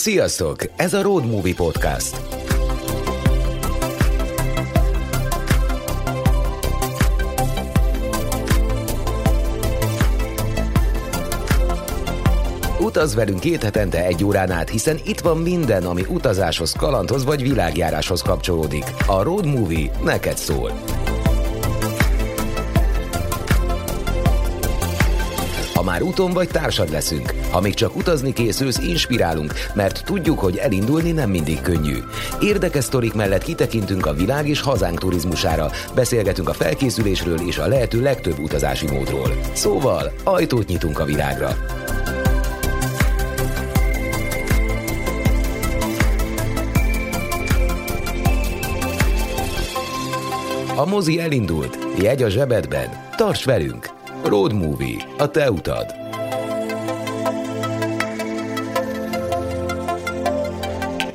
Sziasztok! Ez a Road Movie Podcast. Utaz velünk két hetente egy órán át, hiszen itt van minden, ami utazáshoz, kalandhoz vagy világjáráshoz kapcsolódik. A Road Movie neked szól. Már úton vagy társad leszünk, ha még csak utazni készülsz, inspirálunk, mert tudjuk, hogy elindulni nem mindig könnyű. Érdekes sztorik mellett kitekintünk a világ és hazánk turizmusára, beszélgetünk a felkészülésről és a lehető legtöbb utazási módról. Szóval, ajtót nyitunk a világra. A mozi elindult, jegy a zsebedben, tarts velünk! Road Movie, a te utad.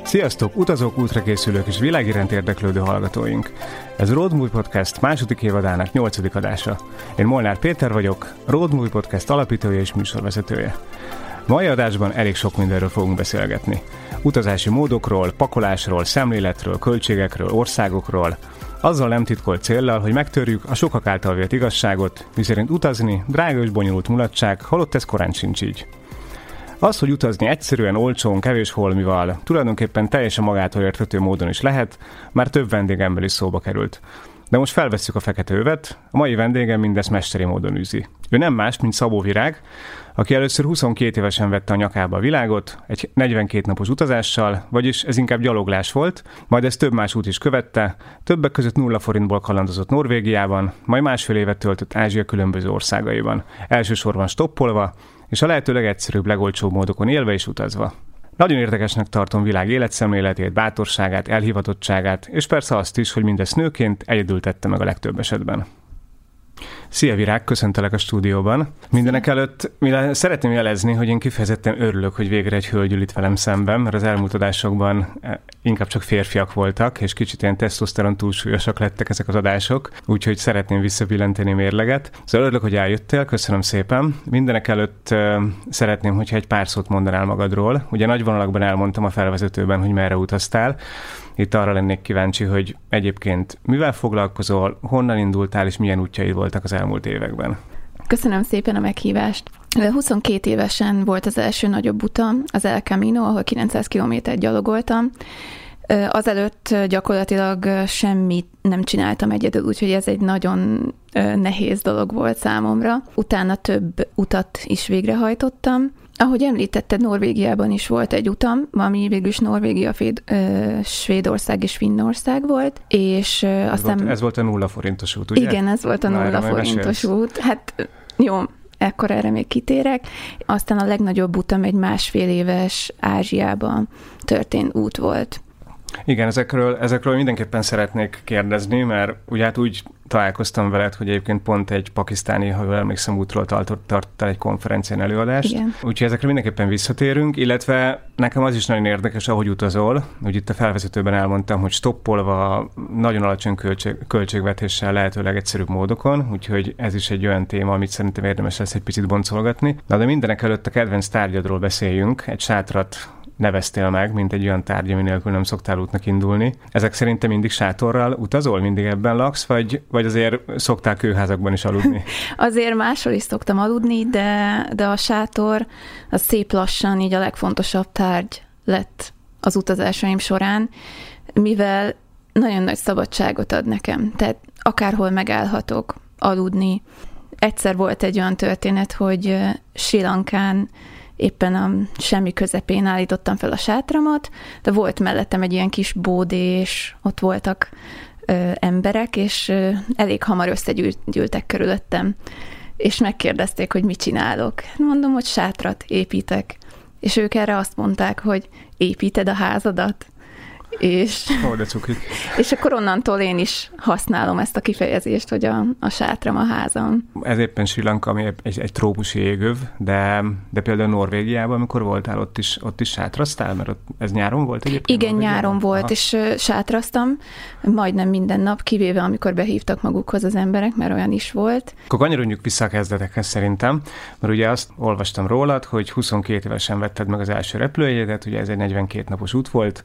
Sziasztok, utazók, útrakészülők és világiránt érdeklődő hallgatóink! Ez Road Movie Podcast második évadának nyolcadik adása. Én Molnár Péter vagyok, Road Movie Podcast alapítója és műsorvezetője. Mai adásban elég sok mindenről fogunk beszélgetni. Utazási módokról, pakolásról, szemléletről, költségekről, országokról, azzal nem titkolt céllal, hogy megtörjük a sokak által vélt igazságot, miszerint utazni drága és bonyolult mulatság, holott ez korán sincs így. Az, hogy utazni egyszerűen, olcsón, kevés holmival, tulajdonképpen teljesen magától érthető módon is lehet, már több vendégemmel is szóba került. De most felvesszük a fekete övet, a mai vendégem mindezt mesteri módon űzi. Ő nem más, mint Szabó Virág, aki először 22 évesen vette a nyakába a világot, egy 42 napos utazással, vagyis ez inkább gyaloglás volt, majd ez több más út is követte, többek között nulla forintból kalandozott Norvégiában, majd másfél évet töltött Ázsia különböző országaiban, elsősorban stoppolva, és a lehető legegyszerűbb, legolcsóbb módokon élve és utazva. Nagyon érdekesnek tartom világ életszemléletét, bátorságát, elhivatottságát, és persze azt is, hogy mindezt nőként egyedül tette meg a legtöbb esetben. Szia Virág, köszöntelek a stúdióban. Mindenek előtt mivel szeretném jelezni, hogy én kifejezetten örülök, hogy végre egy hölgy ül itt velem szemben, mert az elmúlt adásokban eh, inkább csak férfiak voltak, és kicsit ilyen tesztoszteron túlsúlyosak lettek ezek az adások, úgyhogy szeretném visszabillenteni mérleget. Szóval örülök, hogy eljöttél, köszönöm szépen. Mindenek előtt uh, szeretném, hogyha egy pár szót mondanál magadról. Ugye nagy vonalakban elmondtam a felvezetőben, hogy merre utaztál, itt arra lennék kíváncsi, hogy egyébként mivel foglalkozol, honnan indultál, és milyen útjaid voltak az elmúlt években. Köszönöm szépen a meghívást. 22 évesen volt az első nagyobb utam, az El Camino, ahol 900 kilométert gyalogoltam. Azelőtt gyakorlatilag semmit nem csináltam egyedül, úgyhogy ez egy nagyon nehéz dolog volt számomra. Utána több utat is végrehajtottam, ahogy említetted, Norvégiában is volt egy utam, ami végül is Norvégia, Féd, ö, Svédország és Finnország volt, és ö, ez aztán... Volt, ez volt a nulla forintos út, ugye? Igen, ez volt a nulla Na, forintos út. Hát jó, ekkor erre még kitérek. Aztán a legnagyobb utam egy másfél éves Ázsiában történt út volt. Igen, ezekről, ezekről mindenképpen szeretnék kérdezni, mert ugye hát úgy találkoztam veled, hogy egyébként pont egy pakisztáni, ha jól emlékszem, útról tartottál egy konferencián előadást. Igen. Úgyhogy ezekre mindenképpen visszatérünk, illetve nekem az is nagyon érdekes, ahogy utazol. Úgy itt a felvezetőben elmondtam, hogy stoppolva nagyon alacsony költség, költségvetéssel lehetőleg egyszerűbb módokon, úgyhogy ez is egy olyan téma, amit szerintem érdemes lesz egy picit boncolgatni. Na de mindenek előtt a kedvenc tárgyadról beszéljünk. Egy sátrat neveztél meg, mint egy olyan tárgy, ami nélkül nem szoktál útnak indulni. Ezek szerintem mindig sátorral utazol, mindig ebben laksz, vagy, vagy azért szoktál kőházakban is aludni? azért máshol is szoktam aludni, de, de a sátor az szép lassan így a legfontosabb tárgy lett az utazásaim során, mivel nagyon nagy szabadságot ad nekem. Tehát akárhol megállhatok aludni. Egyszer volt egy olyan történet, hogy Sri Lankán éppen a semmi közepén állítottam fel a sátramat, de volt mellettem egy ilyen kis bódé, és ott voltak ö, emberek, és ö, elég hamar összegyűltek körülöttem, és megkérdezték, hogy mit csinálok. Mondom, hogy sátrat építek. És ők erre azt mondták, hogy építed a házadat. És, Ó, de cukik. és akkor onnantól én is használom ezt a kifejezést, hogy a, a sátram a házam. Ez éppen Sri Lanka, ami egy, egy trópusi égöv, de, de például Norvégiában, amikor voltál, ott is, ott is sátraztál, mert ott ez nyáron volt egyébként? Igen, nyáron volt, Aha. és sátraztam, majdnem minden nap, kivéve amikor behívtak magukhoz az emberek, mert olyan is volt. Akkor kanyarodjunk vissza a kezdetekhez szerintem, mert ugye azt olvastam rólad, hogy 22 évesen vetted meg az első repülőjegyet, ugye ez egy 42 napos út volt,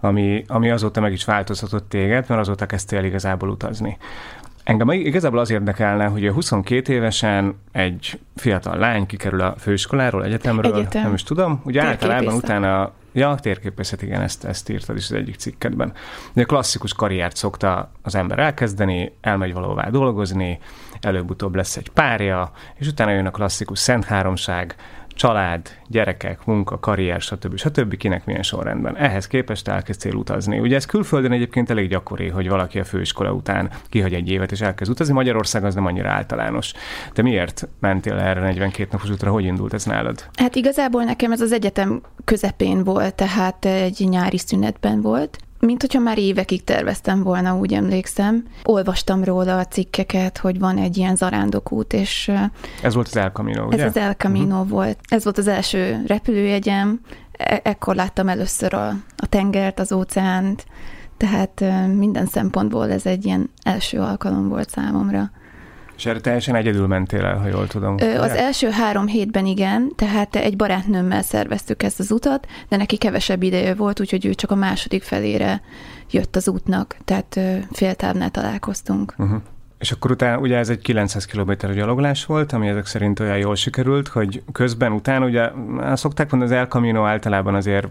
ami, ami azóta meg is változtatott téged, mert azóta kezdtél igazából utazni. Engem igazából az érdekelne, hogy a 22 évesen egy fiatal lány kikerül a főiskoláról, egyetemről, Egyetem. nem is tudom, ugye általában utána Ja, térképészet, igen, ezt, ezt írtad is az egyik cikkedben. De a klasszikus karriert szokta az ember elkezdeni, elmegy valahová dolgozni, előbb-utóbb lesz egy párja, és utána jön a klasszikus szent háromság, család, gyerekek, munka, karrier, stb. stb. kinek milyen sorrendben. Ehhez képest elkezdtél utazni. Ugye ez külföldön egyébként elég gyakori, hogy valaki a főiskola után kihagy egy évet és elkezd utazni. Magyarország az nem annyira általános. De miért mentél erre 42 napos útra? Hogy indult ez nálad? Hát igazából nekem ez az egyetem közepén volt, tehát egy nyári szünetben volt. Mint hogyha már évekig terveztem volna, úgy emlékszem. Olvastam róla a cikkeket, hogy van egy ilyen zarándokút, és Ez volt az El Camino, ugye? ez az El Camino uh-huh. volt. Ez volt az első repülőjegyem, E- ekkor láttam először a, a tengert, az óceánt, tehát minden szempontból ez egy ilyen első alkalom volt számomra. És erre teljesen egyedül mentél el, ha jól tudom. Ö, Az első három hétben igen, tehát egy barátnőmmel szerveztük ezt az utat, de neki kevesebb ideje volt, úgyhogy ő csak a második felére jött az útnak, tehát féltávnál találkoztunk. Uh-huh. És akkor utána ugye ez egy 900 km gyaloglás volt, ami ezek szerint olyan jól sikerült, hogy közben utána ugye szokták mondani, az El Camino általában azért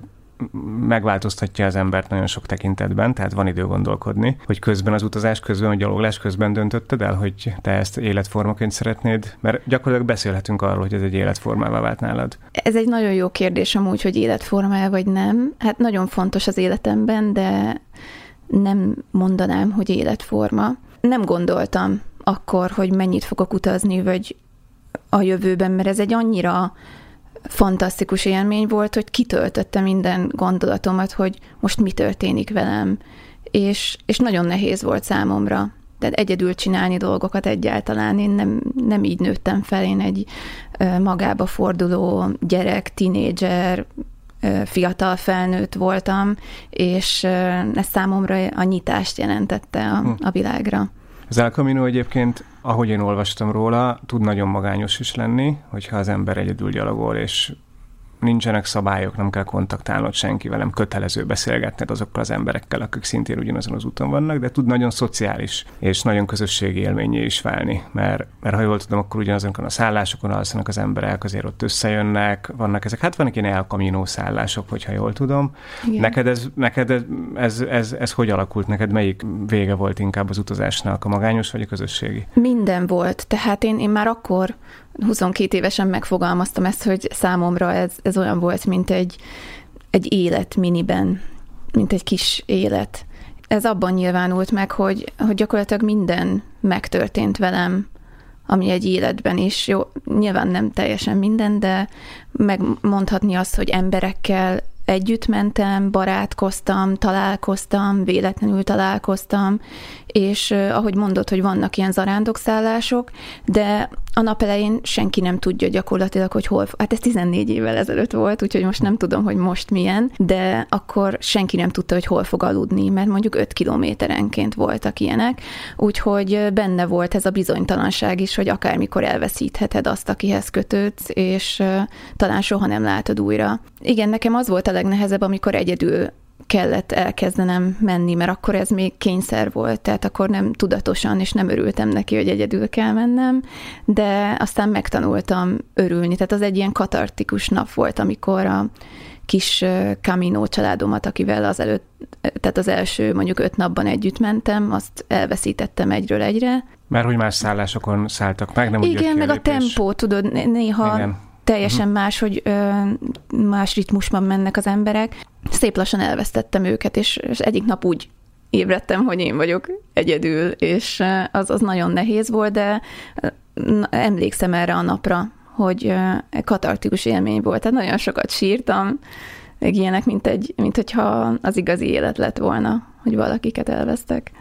megváltoztatja az embert nagyon sok tekintetben, tehát van idő gondolkodni, hogy közben az utazás közben, a gyaloglás közben döntötted el, hogy te ezt életformaként szeretnéd, mert gyakorlatilag beszélhetünk arról, hogy ez egy életformává vált nálad. Ez egy nagyon jó kérdés amúgy, hogy életformája vagy nem. Hát nagyon fontos az életemben, de nem mondanám, hogy életforma. Nem gondoltam akkor, hogy mennyit fogok utazni, vagy a jövőben, mert ez egy annyira fantasztikus élmény volt, hogy kitöltötte minden gondolatomat, hogy most mi történik velem, és, és nagyon nehéz volt számomra. Tehát egyedül csinálni dolgokat egyáltalán. Én nem, nem így nőttem fel, én egy magába forduló gyerek, tinédzser, fiatal felnőtt voltam, és ez számomra a nyitást jelentette a, a világra. Az El Camino egyébként, ahogy én olvastam róla, tud nagyon magányos is lenni, hogyha az ember egyedül gyalogol, és nincsenek szabályok, nem kell kontaktálnod senkivel, nem kötelező beszélgetned azokkal az emberekkel, akik szintén ugyanazon az úton vannak, de tud nagyon szociális és nagyon közösségi élményé is válni, mert, mert ha jól tudom, akkor ugyanazokon a szállásokon alszanak az emberek, azért ott összejönnek, vannak ezek, hát vannak ilyen elkaminó szállások, hogyha jól tudom. Igen. Neked, ez, neked ez, ez, ez, ez, hogy alakult? Neked melyik vége volt inkább az utazásnak, a magányos vagy a közösségi? Minden volt. Tehát én, én már akkor 22 évesen megfogalmaztam ezt, hogy számomra ez, ez olyan volt, mint egy, egy élet miniben, mint egy kis élet. Ez abban nyilvánult meg, hogy, hogy gyakorlatilag minden megtörtént velem, ami egy életben is. Jó, nyilván nem teljesen minden, de megmondhatni azt, hogy emberekkel együtt mentem, barátkoztam, találkoztam, véletlenül találkoztam, és ahogy mondod, hogy vannak ilyen zarándokszállások, de a nap elején senki nem tudja gyakorlatilag, hogy hol, hát ez 14 évvel ezelőtt volt, úgyhogy most nem tudom, hogy most milyen, de akkor senki nem tudta, hogy hol fog aludni, mert mondjuk 5 kilométerenként voltak ilyenek, úgyhogy benne volt ez a bizonytalanság is, hogy akármikor elveszítheted azt, akihez kötődsz, és talán soha nem látod újra. Igen, nekem az volt a legnehezebb, amikor egyedül kellett elkezdenem menni, mert akkor ez még kényszer volt, tehát akkor nem tudatosan, és nem örültem neki, hogy egyedül kell mennem, de aztán megtanultam örülni, tehát az egy ilyen katartikus nap volt, amikor a kis Camino családomat, akivel az előtt, tehát az első mondjuk öt napban együtt mentem, azt elveszítettem egyről egyre. Mert hogy más szállásokon szálltak meg, nem úgy Igen, ki meg a tempó, tudod, néha Igen. Teljesen más, hogy ö, más ritmusban mennek az emberek. Szép lassan elvesztettem őket, és, és egyik nap úgy ébredtem, hogy én vagyok egyedül, és az, az nagyon nehéz volt, de emlékszem erre a napra, hogy katartikus élmény volt. Tehát nagyon sokat sírtam, meg ilyenek, mint, egy, mint hogyha az igazi élet lett volna, hogy valakiket elvesztek.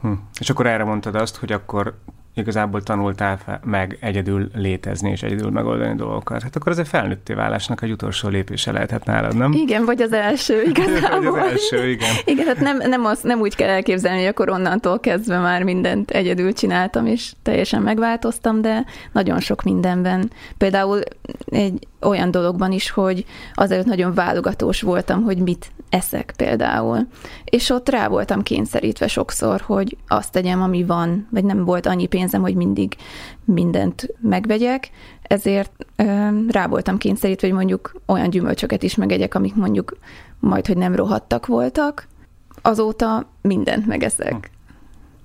Hm. És akkor erre mondtad azt, hogy akkor igazából tanultál meg egyedül létezni és egyedül megoldani dolgokat. Hát akkor ez egy felnőtté válásnak egy utolsó lépése lehetett nálad, nem? Igen, vagy az első igazából. vagy az első, igen. igen, hát nem, nem, az, nem úgy kell elképzelni, hogy akkor onnantól kezdve már mindent egyedül csináltam, és teljesen megváltoztam, de nagyon sok mindenben. Például egy olyan dologban is, hogy azért nagyon válogatós voltam, hogy mit eszek például. És ott rá voltam kényszerítve sokszor, hogy azt tegyem, ami van, vagy nem volt annyi pénzem, hogy mindig mindent megvegyek, ezért rá voltam kényszerítve, hogy mondjuk olyan gyümölcsöket is megegyek, amik mondjuk majd, hogy nem rohadtak voltak. Azóta mindent megeszek. Hm.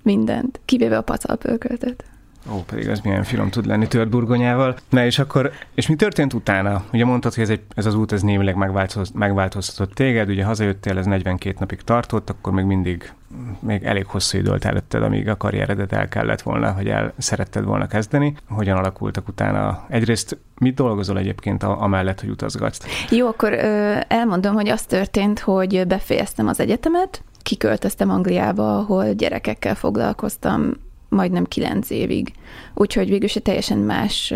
Mindent. Kivéve a pacalpörköltet. Ó, pedig az milyen finom tud lenni tört burgonyával. Na és akkor, és mi történt utána? Ugye mondtad, hogy ez, egy, ez az út ez némileg megváltoz, megváltoztatott téged, ugye hazajöttél, ez 42 napig tartott, akkor még mindig még elég hosszú idő volt előtted, amíg a karrieredet el kellett volna, hogy el szeretted volna kezdeni. Hogyan alakultak utána? Egyrészt mit dolgozol egyébként amellett, hogy utazgatsz? Jó, akkor ö, elmondom, hogy az történt, hogy befejeztem az egyetemet, kiköltöztem Angliába, ahol gyerekekkel foglalkoztam majdnem kilenc évig. Úgyhogy végül is egy teljesen más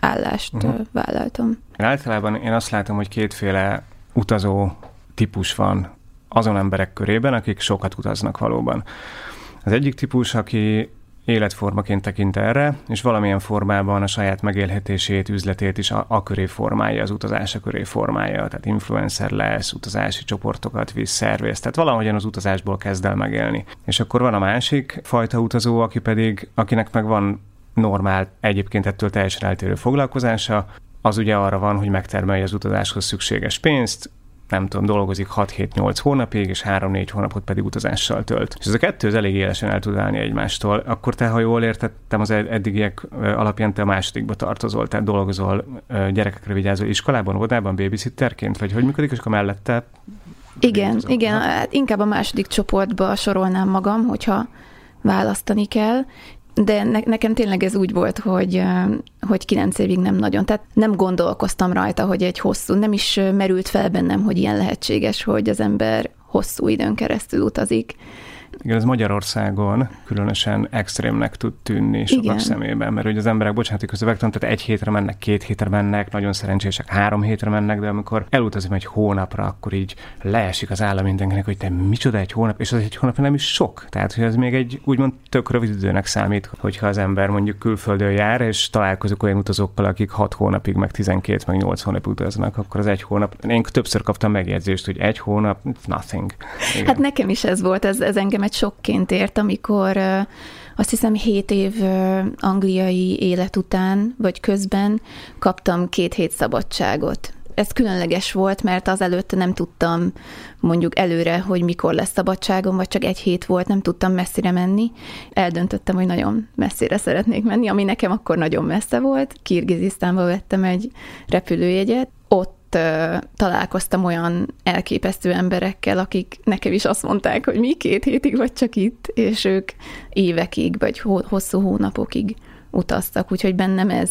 állást uh-huh. vállaltam. Általában én azt látom, hogy kétféle utazó típus van azon emberek körében, akik sokat utaznak valóban. Az egyik típus, aki életformaként tekint erre, és valamilyen formában a saját megélhetését, üzletét is a, a köré formálja, az utazása köré formálja, tehát influencer lesz, utazási csoportokat visz, szervez, tehát valahogyan az utazásból kezd el megélni. És akkor van a másik fajta utazó, aki pedig, akinek meg van normál, egyébként ettől teljesen eltérő foglalkozása, az ugye arra van, hogy megtermelje az utazáshoz szükséges pénzt, nem tudom, dolgozik 6-7-8 hónapig, és 3-4 hónapot pedig utazással tölt. És ez a kettő az elég élesen el tud állni egymástól. Akkor te, ha jól értettem, az eddigiek alapján te a másodikba tartozol, tehát dolgozol gyerekekre vigyázó iskolában, óvodában, babysitterként, vagy hogy működik, és akkor mellette igen, igen, hát inkább a második csoportba sorolnám magam, hogyha választani kell, de ne, nekem tényleg ez úgy volt, hogy, hogy kilenc évig nem nagyon. Tehát nem gondolkoztam rajta, hogy egy hosszú, nem is merült fel bennem, hogy ilyen lehetséges, hogy az ember hosszú időn keresztül utazik. Igen, ez Magyarországon különösen extrémnek tud tűnni sokak Igen. szemében, mert hogy az emberek, bocsánat, hogy közövegtan, tehát egy hétre mennek, két hétre mennek, nagyon szerencsések, három hétre mennek, de amikor elutazik egy hónapra, akkor így leesik az állam mindenkinek, hogy te micsoda egy hónap, és az egy hónap nem is sok. Tehát, hogy ez még egy úgymond tök rövid időnek számít, hogyha az ember mondjuk külföldön jár, és találkozik olyan utazókkal, akik hat hónapig, meg 12, meg 8 hónap utaznak, akkor az egy hónap. Én többször kaptam megjegyzést, hogy egy hónap, nothing. Igen. Hát nekem is ez volt, ez, ez engem egy sokként ért, amikor azt hiszem hét év angliai élet után, vagy közben kaptam két hét szabadságot. Ez különleges volt, mert az előtte nem tudtam mondjuk előre, hogy mikor lesz szabadságom, vagy csak egy hét volt, nem tudtam messzire menni. Eldöntöttem, hogy nagyon messzire szeretnék menni, ami nekem akkor nagyon messze volt. Kirgizisztánba vettem egy repülőjegyet, ott találkoztam olyan elképesztő emberekkel, akik nekem is azt mondták, hogy mi két hétig vagy csak itt, és ők évekig, vagy hosszú hónapokig utaztak, úgyhogy bennem ez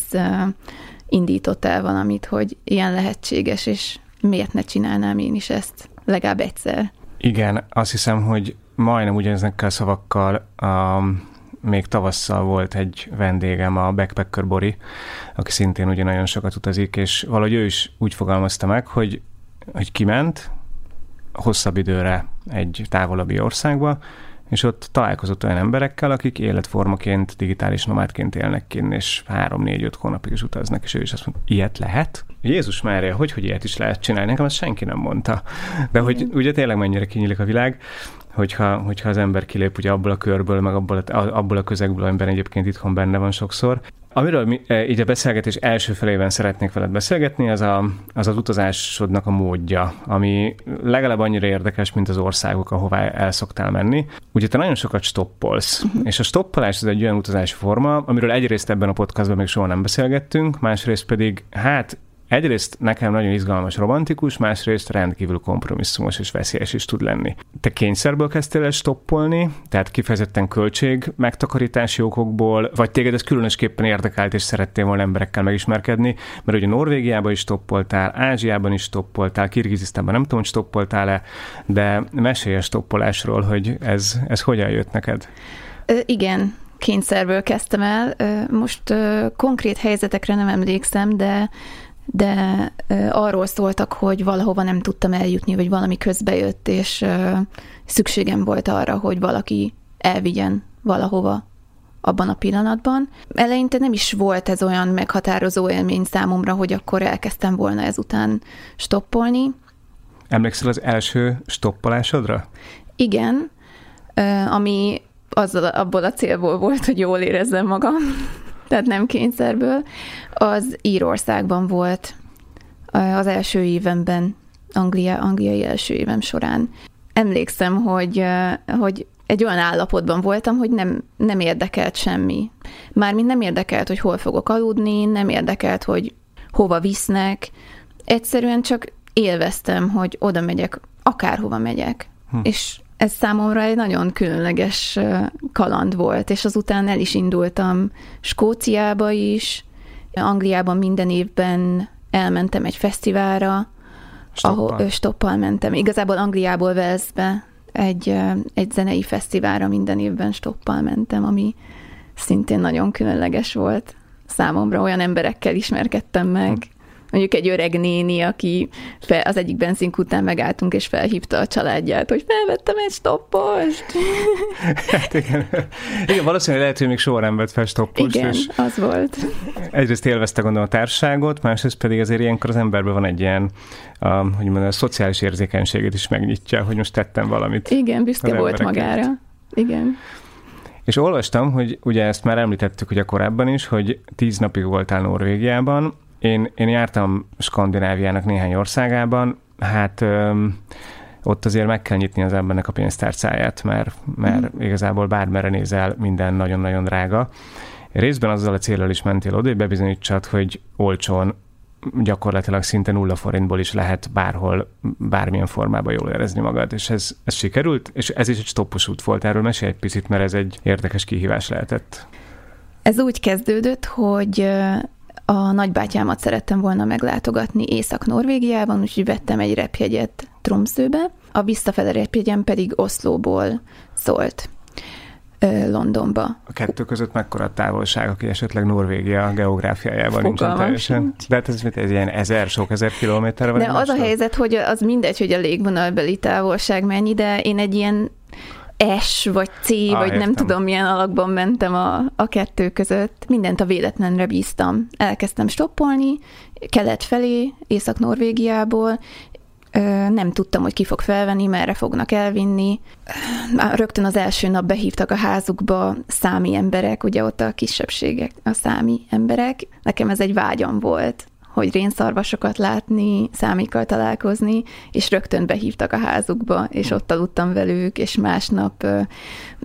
indított el valamit, hogy ilyen lehetséges, és miért ne csinálnám én is ezt legalább egyszer. Igen, azt hiszem, hogy majdnem ugyanezekkel a szavakkal um, még tavasszal volt egy vendégem, a Backpacker Bori, aki szintén ugye nagyon sokat utazik, és valahogy ő is úgy fogalmazta meg, hogy, hogy kiment hosszabb időre egy távolabbi országba, és ott találkozott olyan emberekkel, akik életformaként, digitális nomádként élnek kint, és három-négy-öt hónapig is utaznak, és ő is azt mondta, ilyet lehet? Jézus Mária, hogy, hogy ilyet is lehet csinálni? Nekem azt senki nem mondta. De hogy ugye tényleg mennyire kinyílik a világ, hogyha, hogyha az ember kilép ugye abból a körből, meg abból a, abból a közegből, amiben egyébként itthon benne van sokszor. Amiről mi, e, így a beszélgetés első felében szeretnék veled beszélgetni, az, a, az az utazásodnak a módja, ami legalább annyira érdekes, mint az országok, ahová el szoktál menni. Ugye te nagyon sokat stoppolsz, uh-huh. és a stoppolás az egy olyan utazási forma, amiről egyrészt ebben a podcastban még soha nem beszélgettünk, másrészt pedig hát egyrészt nekem nagyon izgalmas, romantikus, másrészt rendkívül kompromisszumos és veszélyes is tud lenni. Te kényszerből kezdtél el stoppolni, tehát kifejezetten költség megtakarítási okokból, vagy téged ez különösképpen érdekelt, és szerettél volna emberekkel megismerkedni, mert ugye Norvégiában is stoppoltál, Ázsiában is stoppoltál, Kirgizisztánban nem tudom, hogy stoppoltál-e, de mesélj a stoppolásról, hogy ez, ez hogyan jött neked? Ö, igen, kényszerből kezdtem el. Most konkrét helyzetekre nem emlékszem, de de arról szóltak, hogy valahova nem tudtam eljutni, vagy valami közbejött, és szükségem volt arra, hogy valaki elvigyen valahova abban a pillanatban. Eleinte nem is volt ez olyan meghatározó élmény számomra, hogy akkor elkezdtem volna ezután stoppolni. Emlékszel az első stoppolásodra? Igen, ami azzal, abból a célból volt, hogy jól érezzem magam, tehát nem kényszerből. Az Írországban volt az első évemben, Anglia, angliai első évem során. Emlékszem, hogy, hogy egy olyan állapotban voltam, hogy nem, nem érdekelt semmi. Mármint nem érdekelt, hogy hol fogok aludni, nem érdekelt, hogy hova visznek. Egyszerűen csak élveztem, hogy oda megyek, akárhova megyek. Hm. És ez számomra egy nagyon különleges kaland volt, és azután el is indultam Skóciába is, Angliában minden évben elmentem egy fesztiválra, stoppal. ahol stoppal mentem. Igazából Angliából Velszbe egy, egy zenei fesztiválra minden évben stoppal mentem, ami szintén nagyon különleges volt. Számomra olyan emberekkel ismerkedtem meg, hm mondjuk egy öreg néni, aki fel, az egyik benzink után megálltunk, és felhívta a családját, hogy felvettem egy stoppost. Hát igen. igen, valószínűleg lehet, hogy még soha nem vett fel stoppost. Igen, és az volt. Egyrészt élvezte gondolom a társaságot, másrészt pedig azért ilyenkor az emberben van egy ilyen, a, hogy mondjam, a szociális érzékenységet is megnyitja, hogy most tettem valamit. Igen, büszke volt magára. Igen. És olvastam, hogy ugye ezt már említettük ugye korábban is, hogy tíz napig voltál Norvégiában, én, én jártam Skandináviának néhány országában, hát öm, ott azért meg kell nyitni az embernek a pénztárcáját, mert, mert mm. igazából bármerre nézel, minden nagyon-nagyon drága. Részben azzal a célral is mentél oda, hogy bebizonyítsad, hogy olcsón, gyakorlatilag szinte nulla forintból is lehet bárhol, bármilyen formában jól érezni magad, és ez, ez sikerült, és ez is egy stoppos út volt. Erről mesélj egy picit, mert ez egy érdekes kihívás lehetett. Ez úgy kezdődött, hogy a nagybátyámat szerettem volna meglátogatni Észak-Norvégiában, úgyhogy vettem egy repjegyet Tromszőbe, a visszafele repjegyem pedig Oszlóból szólt. Londonba. A kettő között mekkora távolság, aki esetleg Norvégia geográfiájában nincsen teljesen. De hát ez mit, ez ilyen ezer, sok ezer kilométer van? De az a helyzet, hogy az mindegy, hogy a légvonalbeli távolság mennyi, de én egy ilyen S vagy C, ah, vagy értem. nem tudom milyen alakban mentem a, a kettő között. Mindent a véletlenre bíztam. Elkezdtem stoppolni, kelet felé, Észak-Norvégiából, nem tudtam, hogy ki fog felvenni, merre fognak elvinni. Rögtön az első nap behívtak a házukba számi emberek, ugye ott a kisebbségek, a számi emberek. Nekem ez egy vágyam volt hogy rénszarvasokat látni, számikkal találkozni, és rögtön behívtak a házukba, és ott aludtam velük, és másnap ö,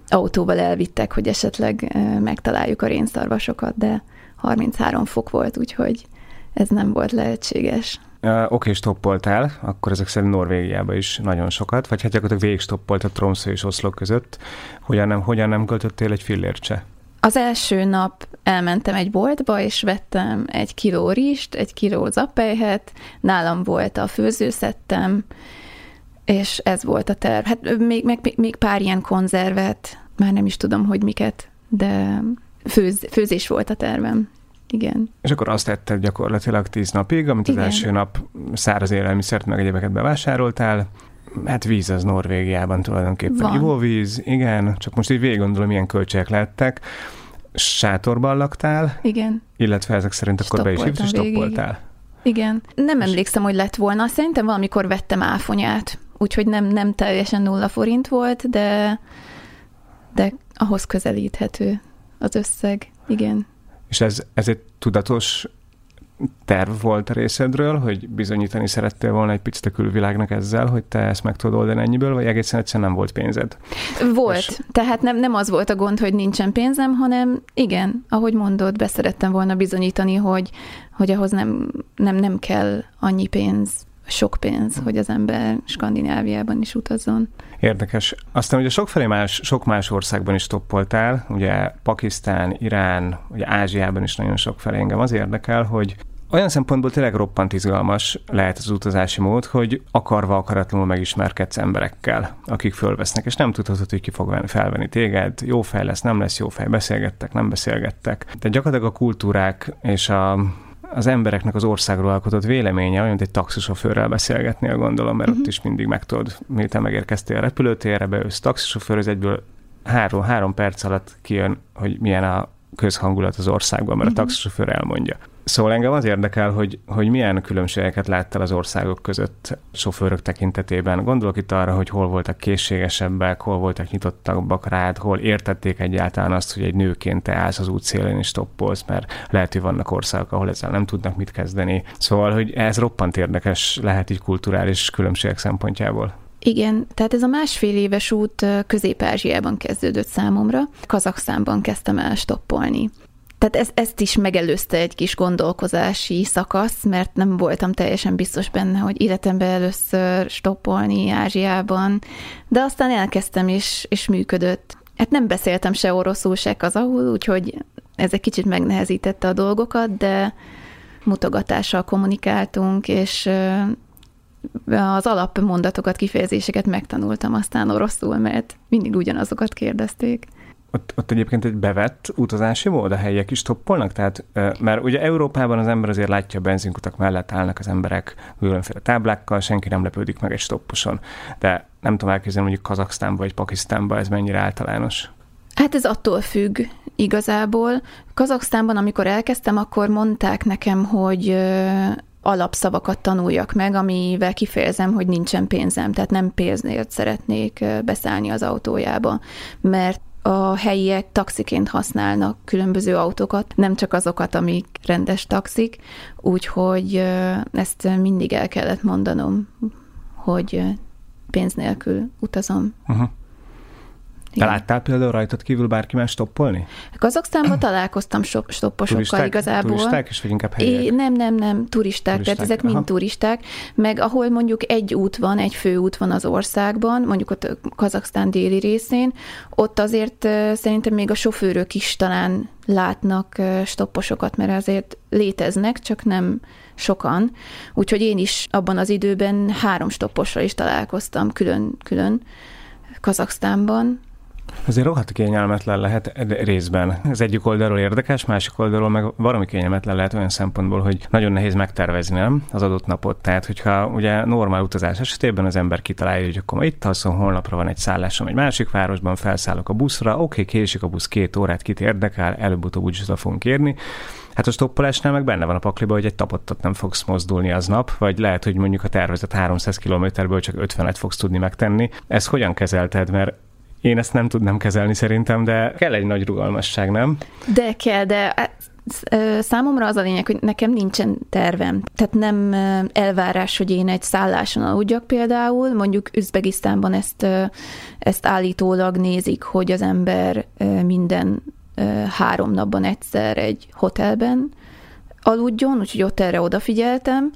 autóval elvittek, hogy esetleg ö, megtaláljuk a rénszarvasokat, de 33 fok volt, úgyhogy ez nem volt lehetséges. Uh, Oké, okay, stoppoltál, akkor ezek szerint Norvégiába is nagyon sokat, vagy hát gyakorlatilag végig stoppolt a Tromsø és Oszló között. Hogyan nem, hogyan nem költöttél egy fillércse? Az első nap elmentem egy boltba, és vettem egy kiló rist, egy kiló zappelyhet, nálam volt a főzőszettem, és ez volt a terv. Hát még, még, még pár ilyen konzervet, már nem is tudom, hogy miket, de főz, főzés volt a tervem. Igen. És akkor azt tetted gyakorlatilag tíz napig, amit Igen. az első nap száraz élelmiszert, meg egyébeket bevásároltál, Hát víz az Norvégiában tulajdonképpen. Van. Ivóvíz, igen, csak most így végig gondolom, milyen költségek lettek. Sátorban laktál? Igen. Illetve ezek szerint akkor be is hívsz, és stoppoltál? Igen. Nem emlékszem, hogy lett volna. Szerintem valamikor vettem áfonyát, úgyhogy nem, nem teljesen nulla forint volt, de, de ahhoz közelíthető az összeg. Igen. És ez, ez egy tudatos terv volt a részedről, hogy bizonyítani szerettél volna egy picit a külvilágnak ezzel, hogy te ezt meg tudod oldani ennyiből, vagy egészen egyszerűen nem volt pénzed? Volt. És... Tehát nem, nem az volt a gond, hogy nincsen pénzem, hanem igen, ahogy mondod, beszerettem volna bizonyítani, hogy, hogy ahhoz nem, nem, nem kell annyi pénz, sok pénz, hogy az ember Skandináviában is utazzon. Érdekes. Aztán ugye sokfelé más, sok más országban is toppoltál, ugye Pakisztán, Irán, ugye Ázsiában is nagyon sok felé engem az érdekel, hogy olyan szempontból tényleg roppant izgalmas lehet az utazási mód, hogy akarva akaratlanul megismerkedsz emberekkel, akik fölvesznek, és nem tudhatod, hogy ki fog felvenni téged, jó fej lesz, nem lesz jó fej, beszélgettek, nem beszélgettek. De gyakorlatilag a kultúrák és a az embereknek az országról alkotott véleménye olyan, mint egy taxisofőrrel beszélgetni, a gondolom, mert uh-huh. ott is mindig megtudod, miután megérkeztél a repülőtérre, beülsz taxisofőr, az egyből három, három perc alatt kijön, hogy milyen a közhangulat az országban, mert uh-huh. a taxisofőr elmondja. Szóval engem az érdekel, hogy, hogy milyen különbségeket láttál az országok között sofőrök tekintetében. Gondolok itt arra, hogy hol voltak készségesebbek, hol voltak nyitottabbak rád, hol értették egyáltalán azt, hogy egy nőként te állsz az útszélén és stoppolsz, mert lehet, hogy vannak országok, ahol ezzel nem tudnak mit kezdeni. Szóval, hogy ez roppant érdekes lehet így kulturális különbségek szempontjából. Igen, tehát ez a másfél éves út Közép-Ázsiában kezdődött számomra. Kazaksztánban kezdtem el stoppolni. Tehát ez, ezt is megelőzte egy kis gondolkozási szakasz, mert nem voltam teljesen biztos benne, hogy életemben először stoppolni Ázsiában, de aztán elkezdtem, és, és működött. Hát nem beszéltem se oroszul, se kazahul, úgyhogy ez egy kicsit megnehezítette a dolgokat, de mutogatással kommunikáltunk, és az alapmondatokat, kifejezéseket megtanultam aztán oroszul, mert mindig ugyanazokat kérdezték. Ott, ott egyébként egy bevett utazási mód, a helyiek is toppolnak? Tehát, mert ugye Európában az ember azért látja a benzinkutak mellett állnak az emberek különféle táblákkal, senki nem lepődik meg egy stopposon. De nem tudom elképzelni, mondjuk Kazaksztánban vagy Pakisztánban ez mennyire általános. Hát ez attól függ igazából. Kazaksztánban, amikor elkezdtem, akkor mondták nekem, hogy alapszavakat tanuljak meg, amivel kifejezem, hogy nincsen pénzem, tehát nem pénzért szeretnék beszállni az autójába, mert a helyiek taxiként használnak különböző autókat, nem csak azokat, amik rendes taxik, úgyhogy ezt mindig el kellett mondanom, hogy pénz nélkül utazom. Uh-huh. Te láttál például rajtad kívül bárki más stoppolni? Kazaksztánban találkoztam so- stopposokkal turisták, igazából. Turisták, és vagy inkább helyiek? É, nem, nem, nem, turisták, turisták tehát ezek aha. mind turisták, meg ahol mondjuk egy út van, egy fő út van az országban, mondjuk ott Kazaksztán déli részén, ott azért szerintem még a sofőrök is talán látnak stopposokat, mert azért léteznek, csak nem sokan. Úgyhogy én is abban az időben három stoppossal is találkoztam külön-külön Kazaksztánban, Azért rohadt kényelmetlen lehet részben. Ez egyik oldalról érdekes, másik oldalról meg valami kényelmetlen lehet olyan szempontból, hogy nagyon nehéz megtervezni nem? az adott napot. Tehát, hogyha ugye normál utazás esetében az ember kitalálja, hogy akkor ma itt alszom, holnapra van egy szállásom egy másik városban, felszállok a buszra, oké, késik a busz két órát, kit érdekel, előbb-utóbb úgyis oda fogunk érni. Hát a stoppolásnál meg benne van a pakliba, hogy egy tapottat nem fogsz mozdulni aznap, vagy lehet, hogy mondjuk a tervezett 300 km-ből csak 50-et fogsz tudni megtenni. Ez hogyan kezelted? Mert én ezt nem tudnám kezelni szerintem, de kell egy nagy rugalmasság, nem? De kell, de Számomra az a lényeg, hogy nekem nincsen tervem. Tehát nem elvárás, hogy én egy szálláson aludjak például. Mondjuk Üzbegisztánban ezt, ezt állítólag nézik, hogy az ember minden három napban egyszer egy hotelben aludjon, úgyhogy ott erre odafigyeltem,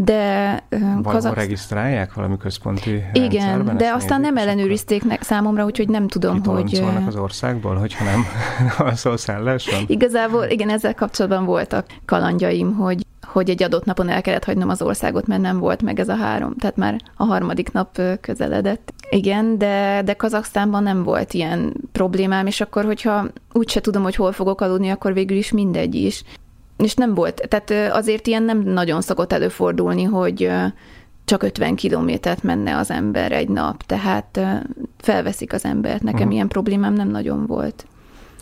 de... Kazak... regisztrálják valami központi Igen, de aztán nem ellenőrizték nek számomra, úgyhogy nem tudom, hogy... szólnak az országból, hogyha nem szó szálláson? Igazából, igen, ezzel kapcsolatban voltak kalandjaim, hogy hogy egy adott napon el kellett hagynom az országot, mert nem volt meg ez a három, tehát már a harmadik nap közeledett. Igen, de, de Kazaksztánban nem volt ilyen problémám, és akkor, hogyha úgyse tudom, hogy hol fogok aludni, akkor végül is mindegy is és nem volt, tehát azért ilyen nem nagyon szokott előfordulni, hogy csak 50 kilométert menne az ember egy nap, tehát felveszik az embert. Nekem uh-huh. ilyen problémám nem nagyon volt.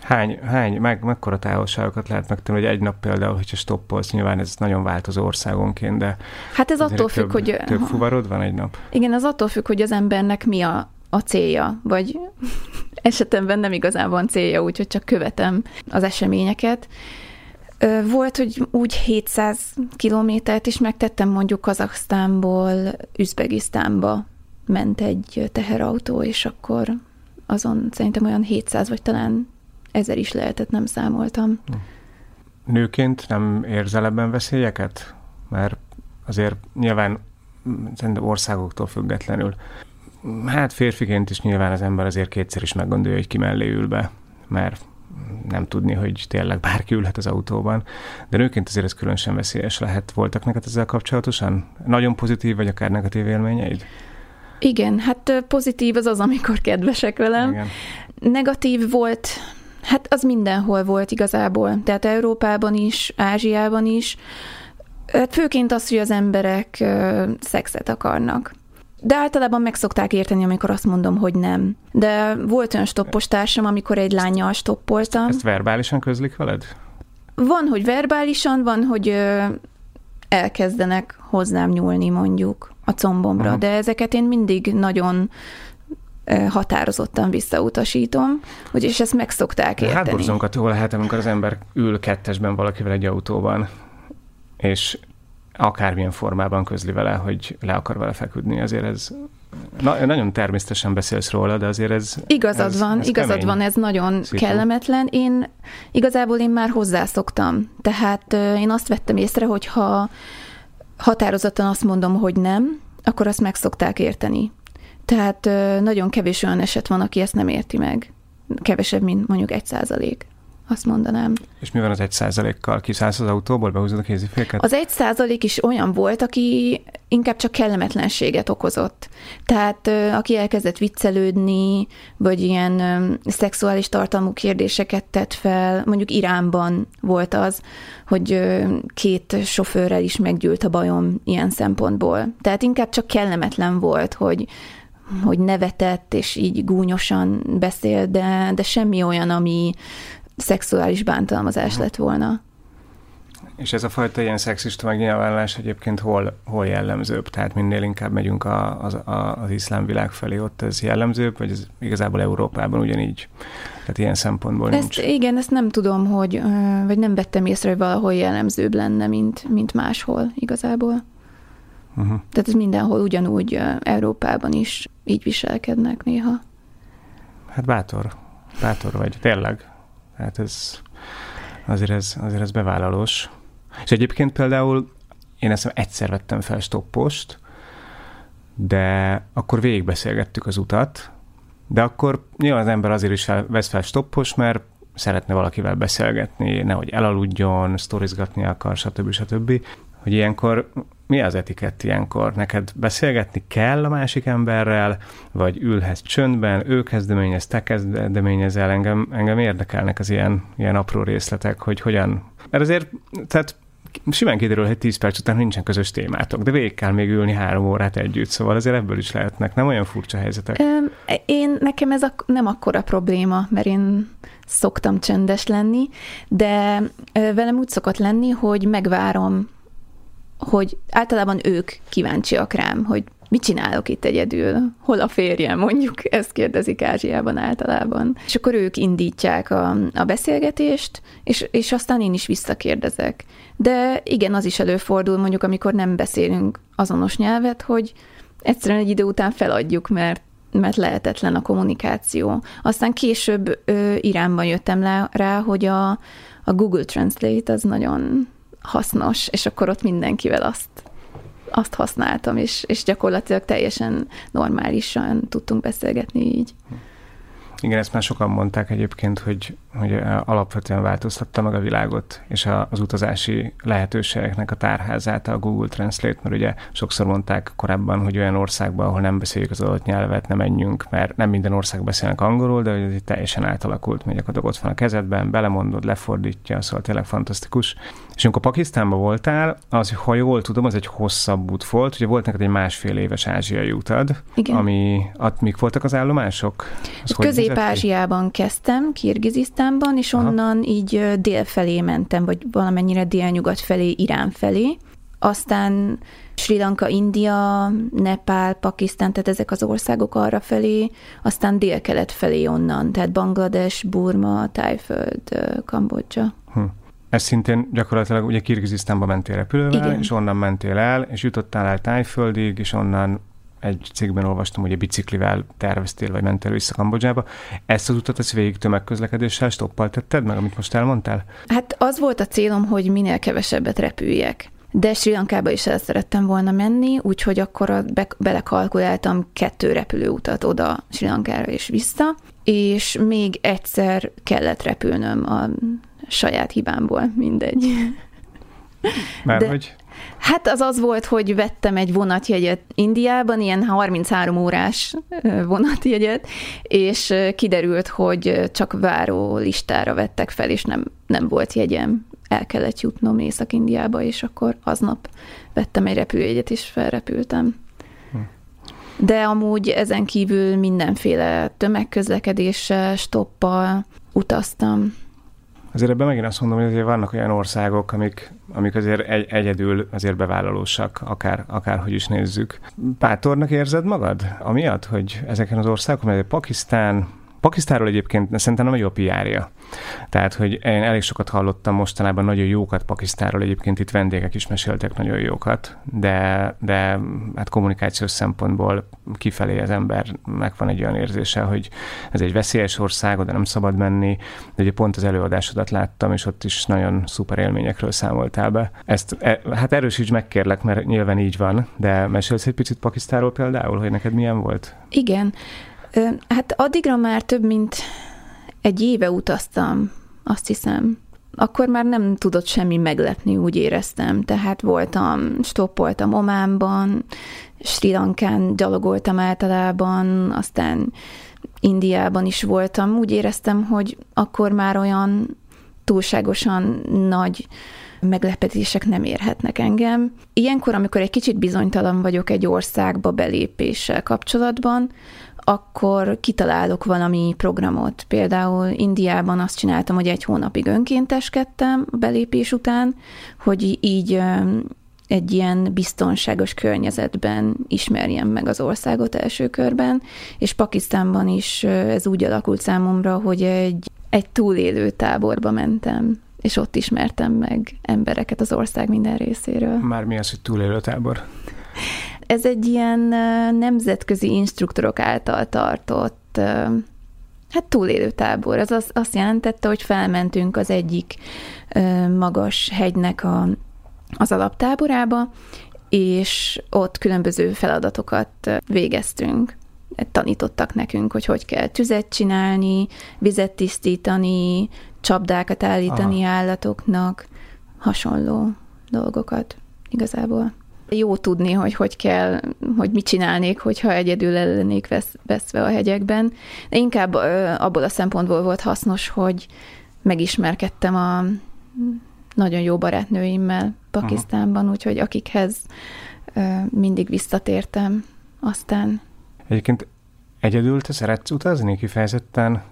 Hány, hány meg, mekkora távolságokat lehet megtenni, hogy egy nap például, hogyha stoppolsz, nyilván ez nagyon változó országonként, de... Hát ez attól függ, több, hogy... Több fuvarod van egy nap? Igen, az attól függ, hogy az embernek mi a, a célja, vagy esetemben nem igazán van célja, úgyhogy csak követem az eseményeket Volt, hogy úgy 700 kilométert is megtettem, mondjuk Kazaksztánból Üzbegisztánba ment egy teherautó, és akkor azon szerintem olyan 700 vagy talán ezer is lehetett, nem számoltam. Nőként nem érzel ebben veszélyeket? Mert azért nyilván szerintem országoktól függetlenül. Hát férfiként is nyilván az ember azért kétszer is meggondolja, hogy ki mellé ül be, mert nem tudni, hogy tényleg bárki ülhet az autóban. De nőként azért ez különösen veszélyes lehet. Voltak neked ezzel kapcsolatosan? Nagyon pozitív, vagy akár negatív élményeid? Igen, hát pozitív az az, amikor kedvesek velem. Igen. Negatív volt, hát az mindenhol volt igazából. Tehát Európában is, Ázsiában is. Hát főként az, hogy az emberek szexet akarnak. De általában meg szokták érteni, amikor azt mondom, hogy nem. De volt olyan stoppos társam, amikor egy lányjal stoppoltam. Ezt verbálisan közlik veled? Van, hogy verbálisan, van, hogy ö, elkezdenek hozzám nyúlni mondjuk a combomra, Aha. de ezeket én mindig nagyon határozottan visszautasítom, hogy és ezt meg szokták érteni. Hátborzongató lehet, amikor az ember ül kettesben valakivel egy autóban, és akármilyen formában közli vele, hogy le akar vele feküdni. Azért ez na, nagyon természetesen beszélsz róla, de azért ez Igazad ez, van, ez igazad kemény. van, ez nagyon Szitu. kellemetlen. Én igazából én már hozzászoktam. Tehát én azt vettem észre, hogy ha határozottan azt mondom, hogy nem, akkor azt meg szokták érteni. Tehát nagyon kevés olyan eset van, aki ezt nem érti meg. Kevesebb, mint mondjuk egy százalék azt mondanám. És mi van az egy százalékkal? Kiszállsz az autóból, behúzod a kéziféket? Az egy százalék is olyan volt, aki inkább csak kellemetlenséget okozott. Tehát aki elkezdett viccelődni, vagy ilyen szexuális tartalmú kérdéseket tett fel, mondjuk Iránban volt az, hogy két sofőrrel is meggyűlt a bajom ilyen szempontból. Tehát inkább csak kellemetlen volt, hogy hogy nevetett, és így gúnyosan beszél, de, de semmi olyan, ami, szexuális bántalmazás lett volna. És ez a fajta ilyen szexista megnyilvánulás egyébként hol, hol jellemzőbb? Tehát minél inkább megyünk a, az, a, az iszlám világ felé, ott ez jellemzőbb, vagy ez igazából Európában ugyanígy? Tehát ilyen szempontból ezt, nincs. Igen, ezt nem tudom, hogy, vagy nem vettem észre, hogy valahol jellemzőbb lenne, mint, mint máshol igazából. Uh-huh. Tehát ez mindenhol ugyanúgy Európában is így viselkednek néha. Hát bátor, bátor vagy, tényleg. Hát ez azért ez, azért ez bevállalós. És egyébként például én ezt egyszer vettem fel stoppost, de akkor végigbeszélgettük az utat, de akkor nyilván az ember azért is vesz fel stoppos, mert szeretne valakivel beszélgetni, nehogy elaludjon, sztorizgatni akar, stb. stb hogy ilyenkor mi az etikett ilyenkor? Neked beszélgetni kell a másik emberrel, vagy ülhetsz csöndben, ő kezdeményez, te kezdeményezel, engem, engem érdekelnek az ilyen, ilyen apró részletek, hogy hogyan. Mert azért, tehát simán kiderül, hogy 10 perc után nincsen közös témátok, de végig kell még ülni három órát együtt, szóval azért ebből is lehetnek, nem olyan furcsa helyzetek. Én, nekem ez a, nem akkora probléma, mert én szoktam csöndes lenni, de velem úgy szokott lenni, hogy megvárom hogy általában ők kíváncsiak rám, hogy mit csinálok itt egyedül, hol a férjem, mondjuk, ezt kérdezik Ázsiában általában. És akkor ők indítják a, a beszélgetést, és, és aztán én is visszakérdezek. De igen, az is előfordul, mondjuk, amikor nem beszélünk azonos nyelvet, hogy egyszerűen egy idő után feladjuk, mert mert lehetetlen a kommunikáció. Aztán később ö, Iránban jöttem le, rá, hogy a, a Google Translate az nagyon hasznos, és akkor ott mindenkivel azt, azt használtam, és, és gyakorlatilag teljesen normálisan tudtunk beszélgetni így. Igen, ezt már sokan mondták egyébként, hogy, hogy alapvetően változtatta meg a világot, és az utazási lehetőségeknek a tárházát a Google Translate, mert ugye sokszor mondták korábban, hogy olyan országban, ahol nem beszéljük az adott nyelvet, nem menjünk, mert nem minden ország beszélnek angolul, de ez teljesen átalakult, hogy gyakorlatilag ott van a kezedben, belemondod, lefordítja, szóval tényleg fantasztikus. És amikor Pakisztánban voltál, az, ha jól tudom, az egy hosszabb út volt, ugye volt neked egy másfél éves ázsiai utad, Igen. ami, at, mik voltak az állomások? Az Közép-Ázsiában kezdtem, Kirgizisztánban, és Aha. onnan így dél felé mentem, vagy valamennyire délnyugat felé, Irán felé. Aztán Sri Lanka, India, Nepál, Pakisztán, tehát ezek az országok arra felé, aztán délkelet felé onnan, tehát Banglades, Burma, Tájföld, Kambodzsa. Hm. ez szintén gyakorlatilag ugye Kirgizisztánba mentél repülővel, Igen. és onnan mentél el, és jutottál el Tájföldig, és onnan egy cikkben olvastam, hogy a biciklivel terveztél, vagy mentél vissza Kambodzsába. Ezt az utat, ezt végig tömegközlekedéssel stoppal tetted meg, amit most elmondtál? Hát az volt a célom, hogy minél kevesebbet repüljek. De Sri Lankába is el szerettem volna menni, úgyhogy akkor a, be, belekalkuláltam kettő repülőutat oda Sri Lankára és vissza, és még egyszer kellett repülnöm a saját hibámból, mindegy. Mert De- hogy Hát az az volt, hogy vettem egy vonatjegyet Indiában, ilyen 33 órás vonatjegyet, és kiderült, hogy csak váró listára vettek fel, és nem, nem volt jegyem. El kellett jutnom Észak-Indiába, és akkor aznap vettem egy repülőjegyet, és felrepültem. De amúgy ezen kívül mindenféle tömegközlekedéssel, stoppal utaztam. azért ebben megint azt mondom, hogy azért vannak olyan országok, amik, amik azért egy, egyedül azért bevállalósak, akár, akárhogy is nézzük. Bátornak érzed magad? Amiatt, hogy ezeken az országokon, mert Pakisztán, Pakisztánról egyébként szerintem nem jó a PR-ja. Tehát, hogy én elég sokat hallottam mostanában nagyon jókat Pakisztánról, egyébként itt vendégek is meséltek nagyon jókat, de, de hát kommunikációs szempontból kifelé az embernek van egy olyan érzése, hogy ez egy veszélyes ország, oda nem szabad menni, de ugye pont az előadásodat láttam, és ott is nagyon szuper élményekről számoltál be. Ezt, e, hát erősíts meg kérlek, mert nyilván így van, de mesélsz egy picit Pakisztánról például, hogy neked milyen volt? Igen. Hát addigra már több mint egy éve utaztam, azt hiszem. Akkor már nem tudott semmi meglepni, úgy éreztem. Tehát voltam, stoppoltam Ománban, Sri Lankán gyalogoltam általában, aztán Indiában is voltam. Úgy éreztem, hogy akkor már olyan túlságosan nagy meglepetések nem érhetnek engem. Ilyenkor, amikor egy kicsit bizonytalan vagyok egy országba belépéssel kapcsolatban, akkor kitalálok valami programot. Például Indiában azt csináltam, hogy egy hónapig önkénteskedtem a belépés után, hogy így egy ilyen biztonságos környezetben ismerjem meg az országot első körben, és Pakisztánban is ez úgy alakult számomra, hogy egy, egy túlélő táborba mentem, és ott ismertem meg embereket az ország minden részéről. Már mi az, hogy túlélő tábor? Ez egy ilyen nemzetközi instruktorok által tartott hát túlélő tábor. Ez az, azt jelentette, hogy felmentünk az egyik magas hegynek a, az alaptáborába, és ott különböző feladatokat végeztünk. Tanítottak nekünk, hogy hogy kell tüzet csinálni, vizet tisztítani, csapdákat állítani Aha. állatoknak, hasonló dolgokat igazából. Jó tudni, hogy hogy kell, hogy mit csinálnék, hogyha egyedül el veszve a hegyekben. De inkább abból a szempontból volt hasznos, hogy megismerkedtem a nagyon jó barátnőimmel Pakisztánban, úgyhogy akikhez mindig visszatértem aztán. Egyébként egyedül te szeretsz utazni? Kifejezetten,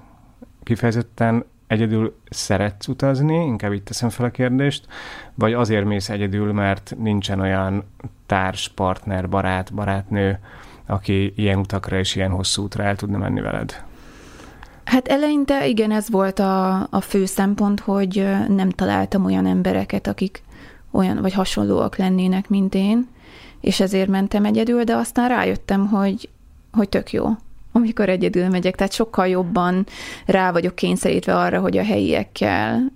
kifejezetten egyedül szeretsz utazni? Inkább itt teszem fel a kérdést. Vagy azért mész egyedül, mert nincsen olyan társ, partner, barát, barátnő, aki ilyen utakra és ilyen hosszú útra el tudna menni veled? Hát eleinte igen, ez volt a, a fő szempont, hogy nem találtam olyan embereket, akik olyan vagy hasonlóak lennének, mint én, és ezért mentem egyedül, de aztán rájöttem, hogy, hogy tök jó, amikor egyedül megyek, tehát sokkal jobban rá vagyok kényszerítve arra, hogy a helyiekkel,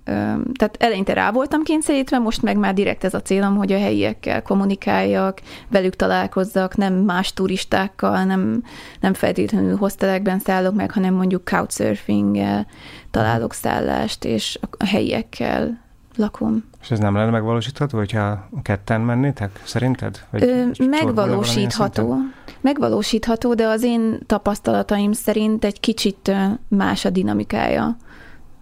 tehát eleinte rá voltam kényszerítve, most meg már direkt ez a célom, hogy a helyiekkel kommunikáljak, velük találkozzak, nem más turistákkal, nem, nem feltétlenül hostelekben szállok meg, hanem mondjuk couchsurfinggel találok szállást, és a helyiekkel lakom. És ez nem lenne megvalósítható, hogyha ketten mennétek, szerinted? Vagy Ö, megvalósítható. Megvalósítható, de az én tapasztalataim szerint egy kicsit más a dinamikája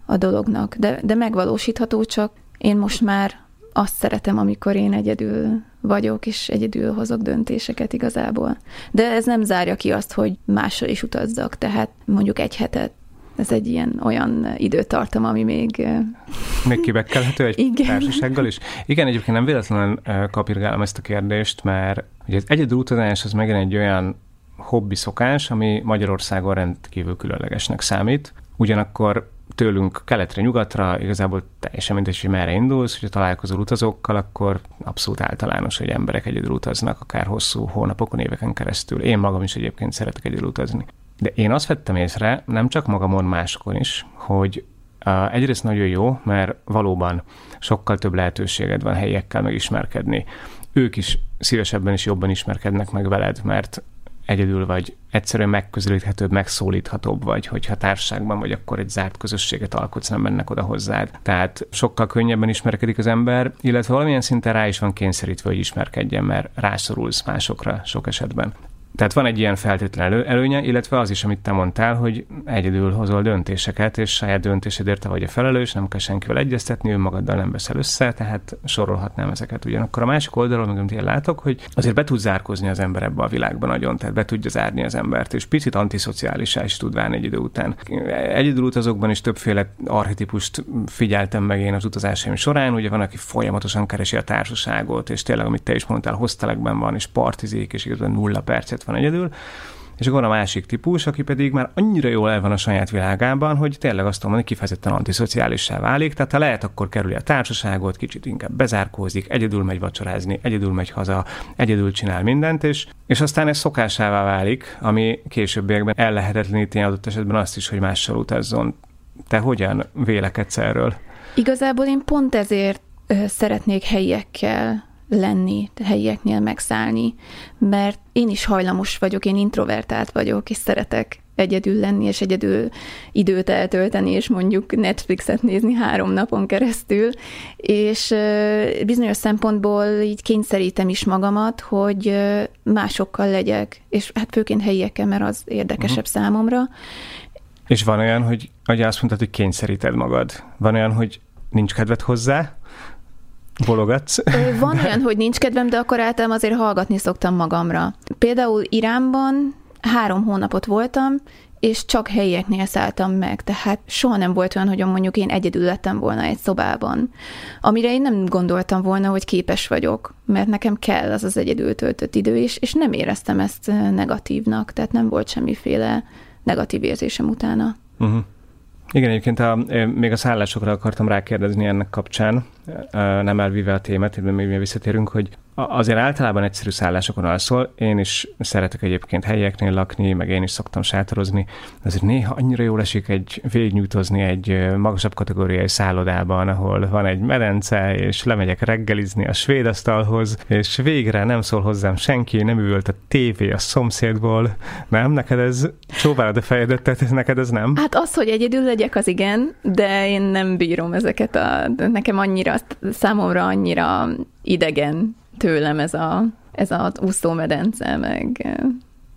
a dolognak. De, de megvalósítható, csak én most már azt szeretem, amikor én egyedül vagyok, és egyedül hozok döntéseket igazából. De ez nem zárja ki azt, hogy mással is utazzak, tehát mondjuk egy hetet. Ez egy ilyen olyan időtartam, ami még Még kibekkelhető egy Igen. társasággal is? Igen, egyébként nem véletlenül kapirgálom ezt a kérdést, mert ugye az egyedül utazás az megint egy olyan hobbi szokás, ami Magyarországon rendkívül különlegesnek számít. Ugyanakkor tőlünk keletre, nyugatra, igazából teljesen mindegy, hogy merre indulsz, hogyha találkozol utazókkal, akkor abszolút általános, hogy emberek egyedül utaznak, akár hosszú hónapokon, éveken keresztül. Én magam is egyébként szeretek egyedül utazni. De én azt vettem észre, nem csak magamon, másokon is, hogy egyrészt nagyon jó, mert valóban sokkal több lehetőséged van helyiekkel megismerkedni. Ők is szívesebben és jobban ismerkednek meg veled, mert egyedül vagy, egyszerűen megközelíthetőbb, megszólíthatóbb vagy, hogyha társaságban vagy, akkor egy zárt közösséget alkotsz, nem mennek oda hozzád. Tehát sokkal könnyebben ismerkedik az ember, illetve valamilyen szinten rá is van kényszerítve, hogy ismerkedjen, mert rászorulsz másokra sok esetben. Tehát van egy ilyen feltétlen elő, előnye, illetve az is, amit te mondtál, hogy egyedül hozol döntéseket, és saját döntésedért te vagy a felelős, nem kell senkivel egyeztetni, magaddal nem veszel össze, tehát sorolhatnám ezeket. Ugyanakkor a másik oldalon, meg amit én látok, hogy azért be tud zárkozni az ember ebbe a világban nagyon, tehát be tudja zárni az embert, és picit antiszociálisá is tud válni egy idő után. Egyedül utazókban is többféle arhetipust figyeltem meg én az utazásaim során, ugye van, aki folyamatosan keresi a társaságot, és tényleg, amit te is mondtál, hostelekben van, és partizik, és igazán nulla percet van egyedül, és akkor a másik típus, aki pedig már annyira jól el van a saját világában, hogy tényleg azt mondom, hogy kifejezetten antiszociálissá válik, tehát ha lehet, akkor kerüli a társaságot, kicsit inkább bezárkózik, egyedül megy vacsorázni, egyedül megy haza, egyedül csinál mindent, és, és aztán ez szokásává válik, ami későbbiekben ellehetetleníti adott esetben azt is, hogy mással utazzon. Te hogyan vélekedsz erről? Igazából én pont ezért szeretnék helyiekkel lenni, helyieknél megszállni, mert én is hajlamos vagyok, én introvertált vagyok, és szeretek egyedül lenni, és egyedül időt eltölteni, és mondjuk Netflixet nézni három napon keresztül, és bizonyos szempontból így kényszerítem is magamat, hogy másokkal legyek, és hát főként helyiekkel, mert az érdekesebb uh-huh. számomra. És van olyan, hogy, hogy azt mondtad, hogy kényszeríted magad. Van olyan, hogy nincs kedved hozzá, bologatsz. Van olyan, hogy nincs kedvem, de akkor általában azért hallgatni szoktam magamra. Például Iránban három hónapot voltam, és csak helyieknél szálltam meg, tehát soha nem volt olyan, hogy mondjuk én egyedül lettem volna egy szobában, amire én nem gondoltam volna, hogy képes vagyok, mert nekem kell az az egyedül töltött idő is, és nem éreztem ezt negatívnak, tehát nem volt semmiféle negatív érzésem utána. Uh-huh. Igen, egyébként a, még a szállásokra akartam rákérdezni ennek kapcsán, nem elvive a témát, még visszatérünk, hogy azért általában egyszerű szállásokon alszol, én is szeretek egyébként helyeknél lakni, meg én is szoktam sátorozni, azért néha annyira jól esik egy végnyújtozni egy magasabb kategóriai szállodában, ahol van egy medence, és lemegyek reggelizni a svéd asztalhoz, és végre nem szól hozzám senki, nem üvölt a tévé a szomszédból. Nem? Neked ez csóválod a fejedet, tehát neked ez nem? Hát az, hogy egyedül legyek, az igen, de én nem bírom ezeket a, nekem annyira, számomra annyira idegen tőlem ez a, ez a úszómedence, meg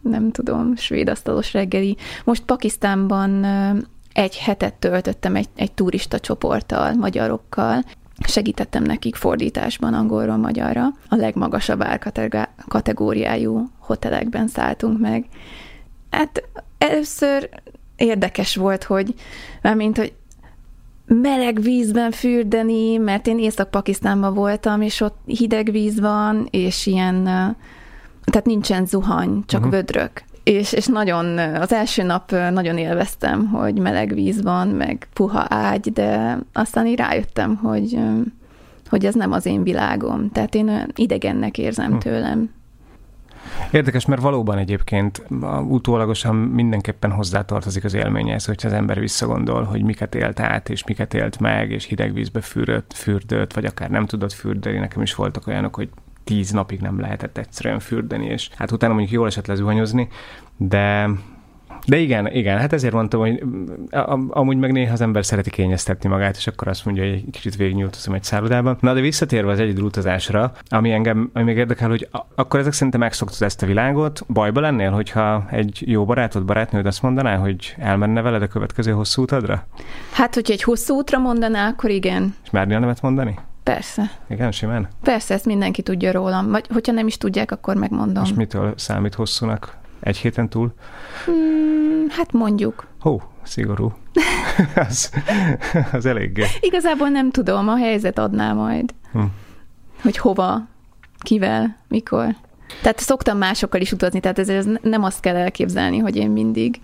nem tudom, svéd asztalos reggeli. Most Pakisztánban egy hetet töltöttem egy, egy turista csoporttal, magyarokkal, segítettem nekik fordításban angolról magyarra. A legmagasabb árkategóriájú hotelekben szálltunk meg. Hát először érdekes volt, hogy mint hogy meleg vízben fürdeni, mert én Észak-Pakisztánban voltam, és ott hideg víz van, és ilyen, tehát nincsen zuhany, csak uh-huh. vödrök. És, és nagyon, az első nap nagyon élveztem, hogy meleg víz van, meg puha ágy, de aztán így rájöttem, hogy, hogy ez nem az én világom. Tehát én idegennek érzem hm. tőlem. Érdekes, mert valóban egyébként utólagosan mindenképpen hozzátartozik az élményhez, hogyha az ember visszagondol, hogy miket élt át, és miket élt meg, és hideg vízbe fürdött, fürdött, vagy akár nem tudott fürdeni. Nekem is voltak olyanok, hogy tíz napig nem lehetett egyszerűen fürdeni, és hát utána mondjuk jól esett lezuhanyozni, de de igen, igen, hát ezért mondtam, hogy amúgy meg néha az ember szereti kényeztetni magát, és akkor azt mondja, hogy egy kicsit végignyújtozom egy szállodában. Na, de visszatérve az egyedül utazásra, ami engem ami még érdekel, hogy akkor ezek szerintem megszoktad ezt a világot. Bajba lennél, hogyha egy jó barátod, barátnőd azt mondaná, hogy elmenne veled a következő hosszú utadra? Hát, hogyha egy hosszú útra mondaná, akkor igen. És mernél nevet mondani? Persze. Igen, simán? Persze, ezt mindenki tudja rólam. Vagy hogyha nem is tudják, akkor megmondom. És mitől számít hosszúnak? Egy héten túl? Hmm, hát mondjuk. Hó, szigorú. az, az eléggé. Igazából nem tudom, a helyzet adná majd. Hm. Hogy hova, kivel, mikor. Tehát szoktam másokkal is utazni, tehát ez nem azt kell elképzelni, hogy én mindig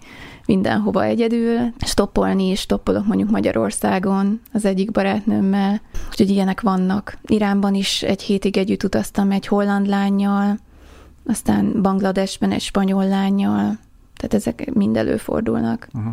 mindenhova egyedül, stoppolni is, stoppolok mondjuk Magyarországon az egyik barátnőmmel, úgyhogy ilyenek vannak. Iránban is egy hétig együtt utaztam egy holland lányjal, aztán Bangladesben egy spanyol lányjal, tehát ezek mind előfordulnak. Uh-huh.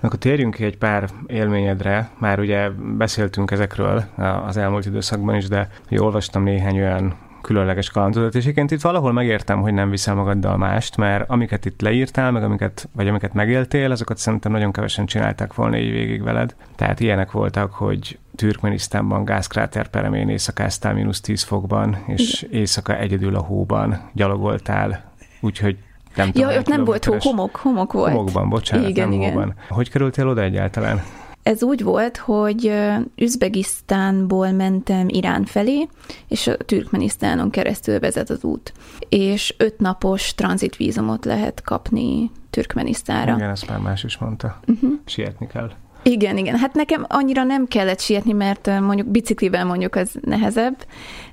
Akkor térjünk ki egy pár élményedre. Már ugye beszéltünk ezekről az elmúlt időszakban is, de hogy olvastam néhány olyan különleges kalandozat, és egyébként itt valahol megértem, hogy nem viszel magaddal mást, mert amiket itt leírtál, meg amiket, vagy amiket megéltél, azokat szerintem nagyon kevesen csinálták volna így végig veled. Tehát ilyenek voltak, hogy Türkmenisztánban gázkráter peremén éjszakáztál mínusz 10 fokban, és éjszaka egyedül a hóban gyalogoltál, úgyhogy nem tudom, ja, ott nem volt hó, homok, homok volt. Homokban, bocsánat, igen, nem igen. hóban. Hogy kerültél oda egyáltalán? Ez úgy volt, hogy Üzbegisztánból mentem Irán felé, és a Türkmenisztánon keresztül vezet az út. És öt napos tranzitvízumot lehet kapni Türkmenisztára. Igen, ezt már más is mondta. Uh-huh. Sietni kell. Igen, igen. Hát nekem annyira nem kellett sietni, mert mondjuk biciklivel mondjuk az nehezebb,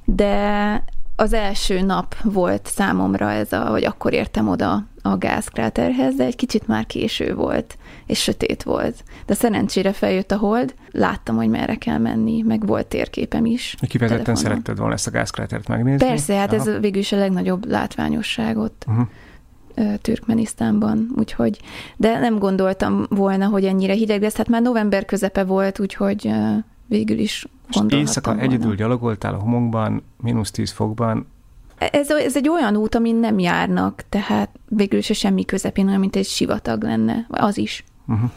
de az első nap volt számomra ez a, hogy akkor értem oda a gázkráterhez, de egy kicsit már késő volt, és sötét volt. De szerencsére feljött a hold, láttam, hogy merre kell menni, meg volt térképem is. Kifejezetten szeretted volna ezt a gázkrátert megnézni? Persze, hát Aha. ez végül is a legnagyobb látványosságot. Uh-huh. Türkmenisztánban, úgyhogy, de nem gondoltam volna, hogy ennyire hideg lesz, hát már november közepe volt, úgyhogy végül is gondolhattam Éjszaka volna. egyedül gyalogoltál a homokban, mínusz 10 fokban. Ez, ez egy olyan út, amin nem járnak, tehát végül is semmi közepén, olyan, mint egy sivatag lenne, az is. Uh-huh.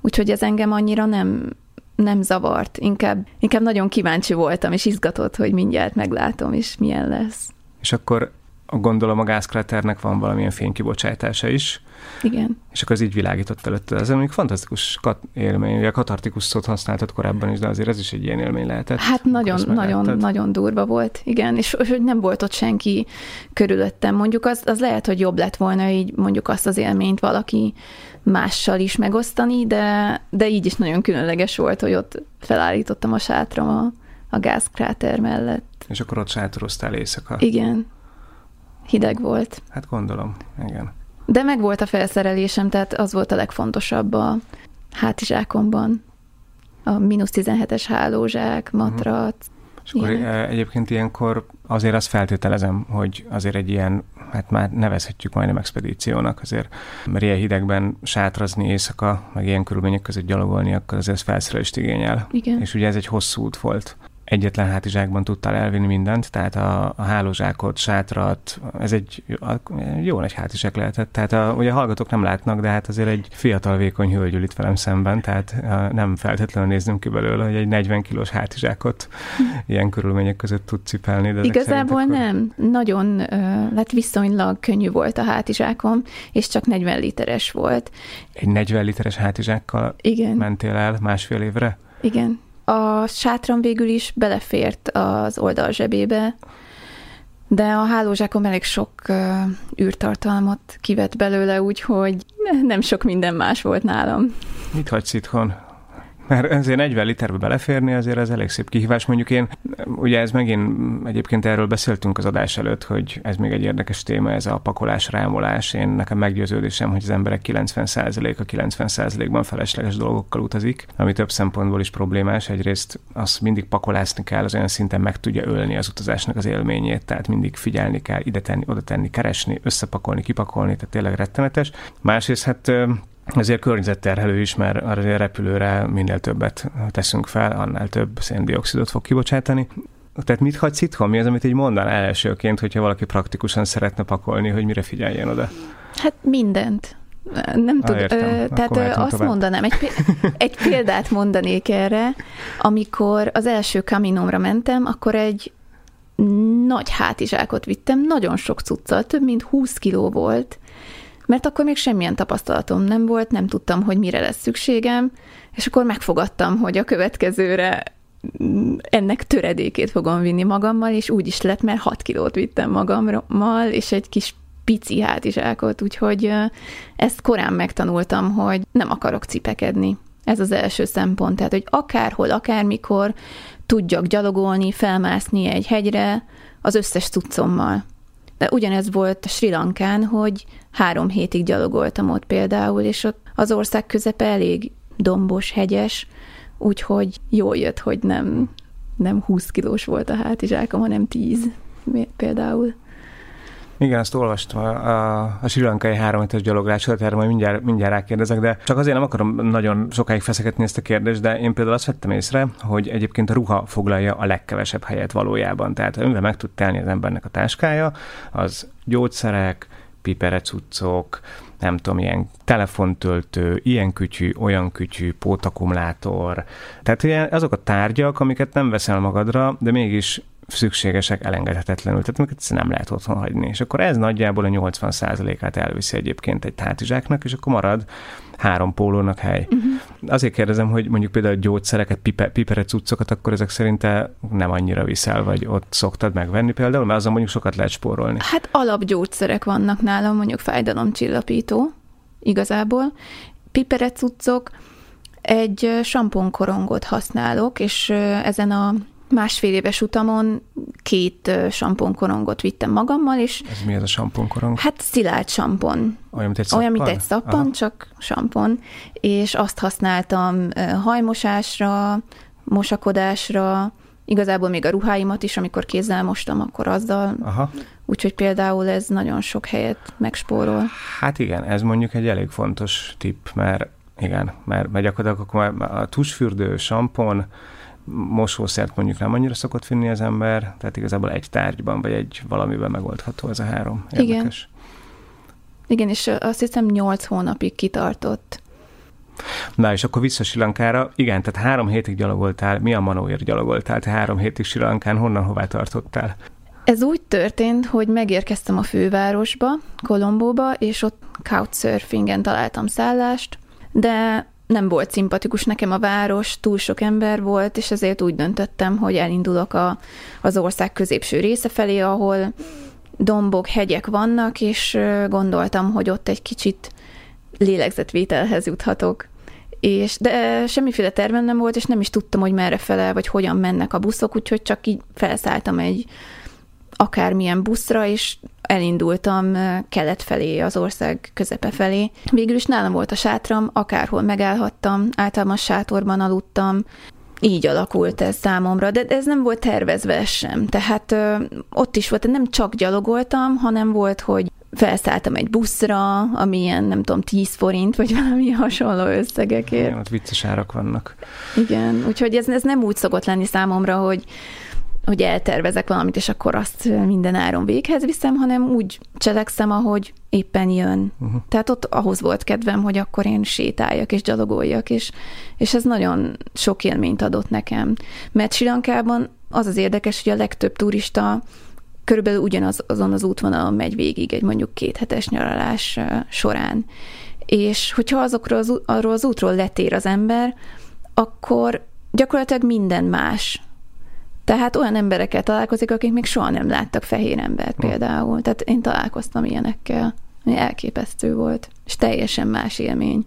Úgyhogy ez engem annyira nem, nem zavart, inkább, inkább nagyon kíváncsi voltam, és izgatott, hogy mindjárt meglátom, és milyen lesz. És akkor gondolom a gázkráternek van valamilyen fénykibocsátása is. Igen. És akkor az így világított előtte. Ez még fantasztikus kat- élmény. Ugye a katartikus szót használtad korábban is, de azért ez is egy ilyen élmény lehetett. Hát nagyon, nagyon, nagyon durva volt, igen. És hogy nem volt ott senki körülöttem. Mondjuk az, az lehet, hogy jobb lett volna így mondjuk azt az élményt valaki mással is megosztani, de, de így is nagyon különleges volt, hogy ott felállítottam a sátram a, a gázkráter mellett. És akkor ott sátoroztál éjszaka. Igen. Hideg volt. Hát gondolom, igen. De meg volt a felszerelésem, tehát az volt a legfontosabb a hátizsákomban. A mínusz 17-es hálózsák, mhm. matrac. Uh-huh. És akkor Ilyenek. egyébként ilyenkor azért azt feltételezem, hogy azért egy ilyen, hát már nevezhetjük majdnem expedíciónak, azért, mert ilyen hidegben sátrazni éjszaka, meg ilyen körülmények között gyalogolni, akkor azért felszerelést igényel. Igen. És ugye ez egy hosszú út volt egyetlen hátizsákban tudtál elvinni mindent, tehát a, a hálózsákot, sátrat, ez egy jó nagy hátizsák lehetett. Tehát a, ugye a hallgatók nem látnak, de hát azért egy fiatal, vékony hölgy ül itt velem szemben, tehát a, nem feltétlenül néznünk ki belőle, hogy egy 40 kilós hátizsákot ilyen körülmények között tud cipelni. De Igazából akkor... nem. Nagyon, hát viszonylag könnyű volt a hátizsákom, és csak 40 literes volt. Egy 40 literes hátizsákkal Igen. mentél el másfél évre? Igen. A sátram végül is belefért az oldal zsebébe, de a hálózsákom elég sok uh, űrtartalmat kivett belőle, úgyhogy nem sok minden más volt nálam. Mit hagysz itthon? Mert ezért 40 literbe beleférni azért ez elég szép kihívás. Mondjuk én, ugye ez megint, egyébként erről beszéltünk az adás előtt, hogy ez még egy érdekes téma, ez a pakolás, rámolás. Én nekem meggyőződésem, hogy az emberek 90%-a 90%-ban felesleges dolgokkal utazik, ami több szempontból is problémás. Egyrészt azt mindig pakolásni kell, az olyan szinten meg tudja ölni az utazásnak az élményét, tehát mindig figyelni kell, ide tenni, oda tenni, keresni, összepakolni, kipakolni, tehát tényleg rettenetes. Másrészt hát ezért környezetterhelő is, mert a repülőre minél többet teszünk fel, annál több széndiokszidot fog kibocsátani. Tehát mit hagysz itthon? Mi az, amit így mondanál elsőként, hogyha valaki praktikusan szeretne pakolni, hogy mire figyeljen oda? Hát mindent. Nem ah, tudom. Tehát azt tovább. mondanám, egy, egy példát mondanék erre. Amikor az első kaminomra mentem, akkor egy nagy hátizsákot vittem, nagyon sok cuccal, több mint 20 kiló volt, mert akkor még semmilyen tapasztalatom nem volt, nem tudtam, hogy mire lesz szükségem, és akkor megfogadtam, hogy a következőre ennek töredékét fogom vinni magammal, és úgy is lett, mert 6 kilót vittem magammal, és egy kis pici hátizsákot, úgyhogy ezt korán megtanultam, hogy nem akarok cipekedni. Ez az első szempont, tehát, hogy akárhol, akármikor tudjak gyalogolni, felmászni egy hegyre az összes cuccommal De ugyanez volt a Sri Lankán, hogy három hétig gyalogoltam ott például, és ott az ország közepe elég dombos, hegyes, úgyhogy jól jött, hogy nem, nem 20 kilós volt a hátizsákom, hanem 10 például. Igen, azt olvastam a, a, a Sri Lankai háromhetes gyaloglásot, erre majd mindjárt, mindjárt rákérdezek, de csak azért nem akarom nagyon sokáig feszegetni ezt a kérdést, de én például azt vettem észre, hogy egyébként a ruha foglalja a legkevesebb helyet valójában. Tehát amivel meg tud telni az embernek a táskája, az gyógyszerek, piperecuccok, nem tudom, ilyen telefontöltő, ilyen kütyű, olyan kütyű, pótakumulátor. Tehát ilyen, azok a tárgyak, amiket nem veszel magadra, de mégis szükségesek elengedhetetlenül, tehát amiket nem lehet otthon hagyni. És akkor ez nagyjából a 80%-át elviszi egyébként egy hátizsáknak, és akkor marad három pólónak hely. Uh-huh. Azért kérdezem, hogy mondjuk például gyógyszereket, pipe, pipere cuccokat, akkor ezek szerint nem annyira viszel, vagy ott szoktad megvenni például, mert azon mondjuk sokat lehet spórolni. Hát alapgyógyszerek vannak nálam, mondjuk fájdalomcsillapító igazából. Pipere cuccok, egy samponkorongot használok, és ezen a másfél éves utamon két samponkorongot vittem magammal, és... Ez mi ez a samponkorong? Hát szilárd sampon. Olyan, mint egy szappan? Olyan, mint egy szappan, Aha. csak sampon. És azt használtam hajmosásra, mosakodásra, igazából még a ruháimat is, amikor kézzel mostam, akkor azzal. Aha. Úgyhogy például ez nagyon sok helyet megspórol. Hát igen, ez mondjuk egy elég fontos tipp, mert igen, mert, mert gyakorlatilag akkor a tusfürdő, sampon, mosószert mondjuk nem annyira szokott finni az ember, tehát igazából egy tárgyban vagy egy valamiben megoldható ez a három. Érdekes. Igen. Igen, és azt hiszem nyolc hónapig kitartott. Na, és akkor vissza Silankára. Igen, tehát három hétig gyalogoltál. Mi a manóért gyalogoltál? Te három hétig Silankán honnan, hová tartottál? Ez úgy történt, hogy megérkeztem a fővárosba, Kolombóba, és ott couchsurfingen találtam szállást, de nem volt szimpatikus nekem a város, túl sok ember volt, és ezért úgy döntöttem, hogy elindulok a, az ország középső része felé, ahol dombok, hegyek vannak, és gondoltam, hogy ott egy kicsit lélegzetvételhez juthatok. És, de semmiféle tervem nem volt, és nem is tudtam, hogy merre fele, vagy hogyan mennek a buszok, úgyhogy csak így felszálltam egy akármilyen buszra, és elindultam kelet felé, az ország közepe felé. Végül is nálam volt a sátram, akárhol megállhattam, általában sátorban aludtam, így alakult ez számomra, de ez nem volt tervezve sem. Tehát ö, ott is volt, nem csak gyalogoltam, hanem volt, hogy felszálltam egy buszra, ami ilyen, nem tudom, 10 forint, vagy valami hasonló összegekért. Igen, ott vicces árak vannak. Igen, úgyhogy ez, ez nem úgy szokott lenni számomra, hogy hogy eltervezek valamit, és akkor azt minden áron véghez viszem, hanem úgy cselekszem, ahogy éppen jön. Uh-huh. Tehát ott ahhoz volt kedvem, hogy akkor én sétáljak és gyalogoljak, és, és ez nagyon sok élményt adott nekem. Mert Sri Lankában az az érdekes, hogy a legtöbb turista körülbelül ugyanaz azon az útvonalon megy végig egy mondjuk kéthetes nyaralás során. És hogyha azokról az, arról az útról letér az ember, akkor gyakorlatilag minden más tehát olyan emberekkel találkozik, akik még soha nem láttak fehér embert hm. például. Tehát én találkoztam ilyenekkel, ami elképesztő volt, és teljesen más élmény.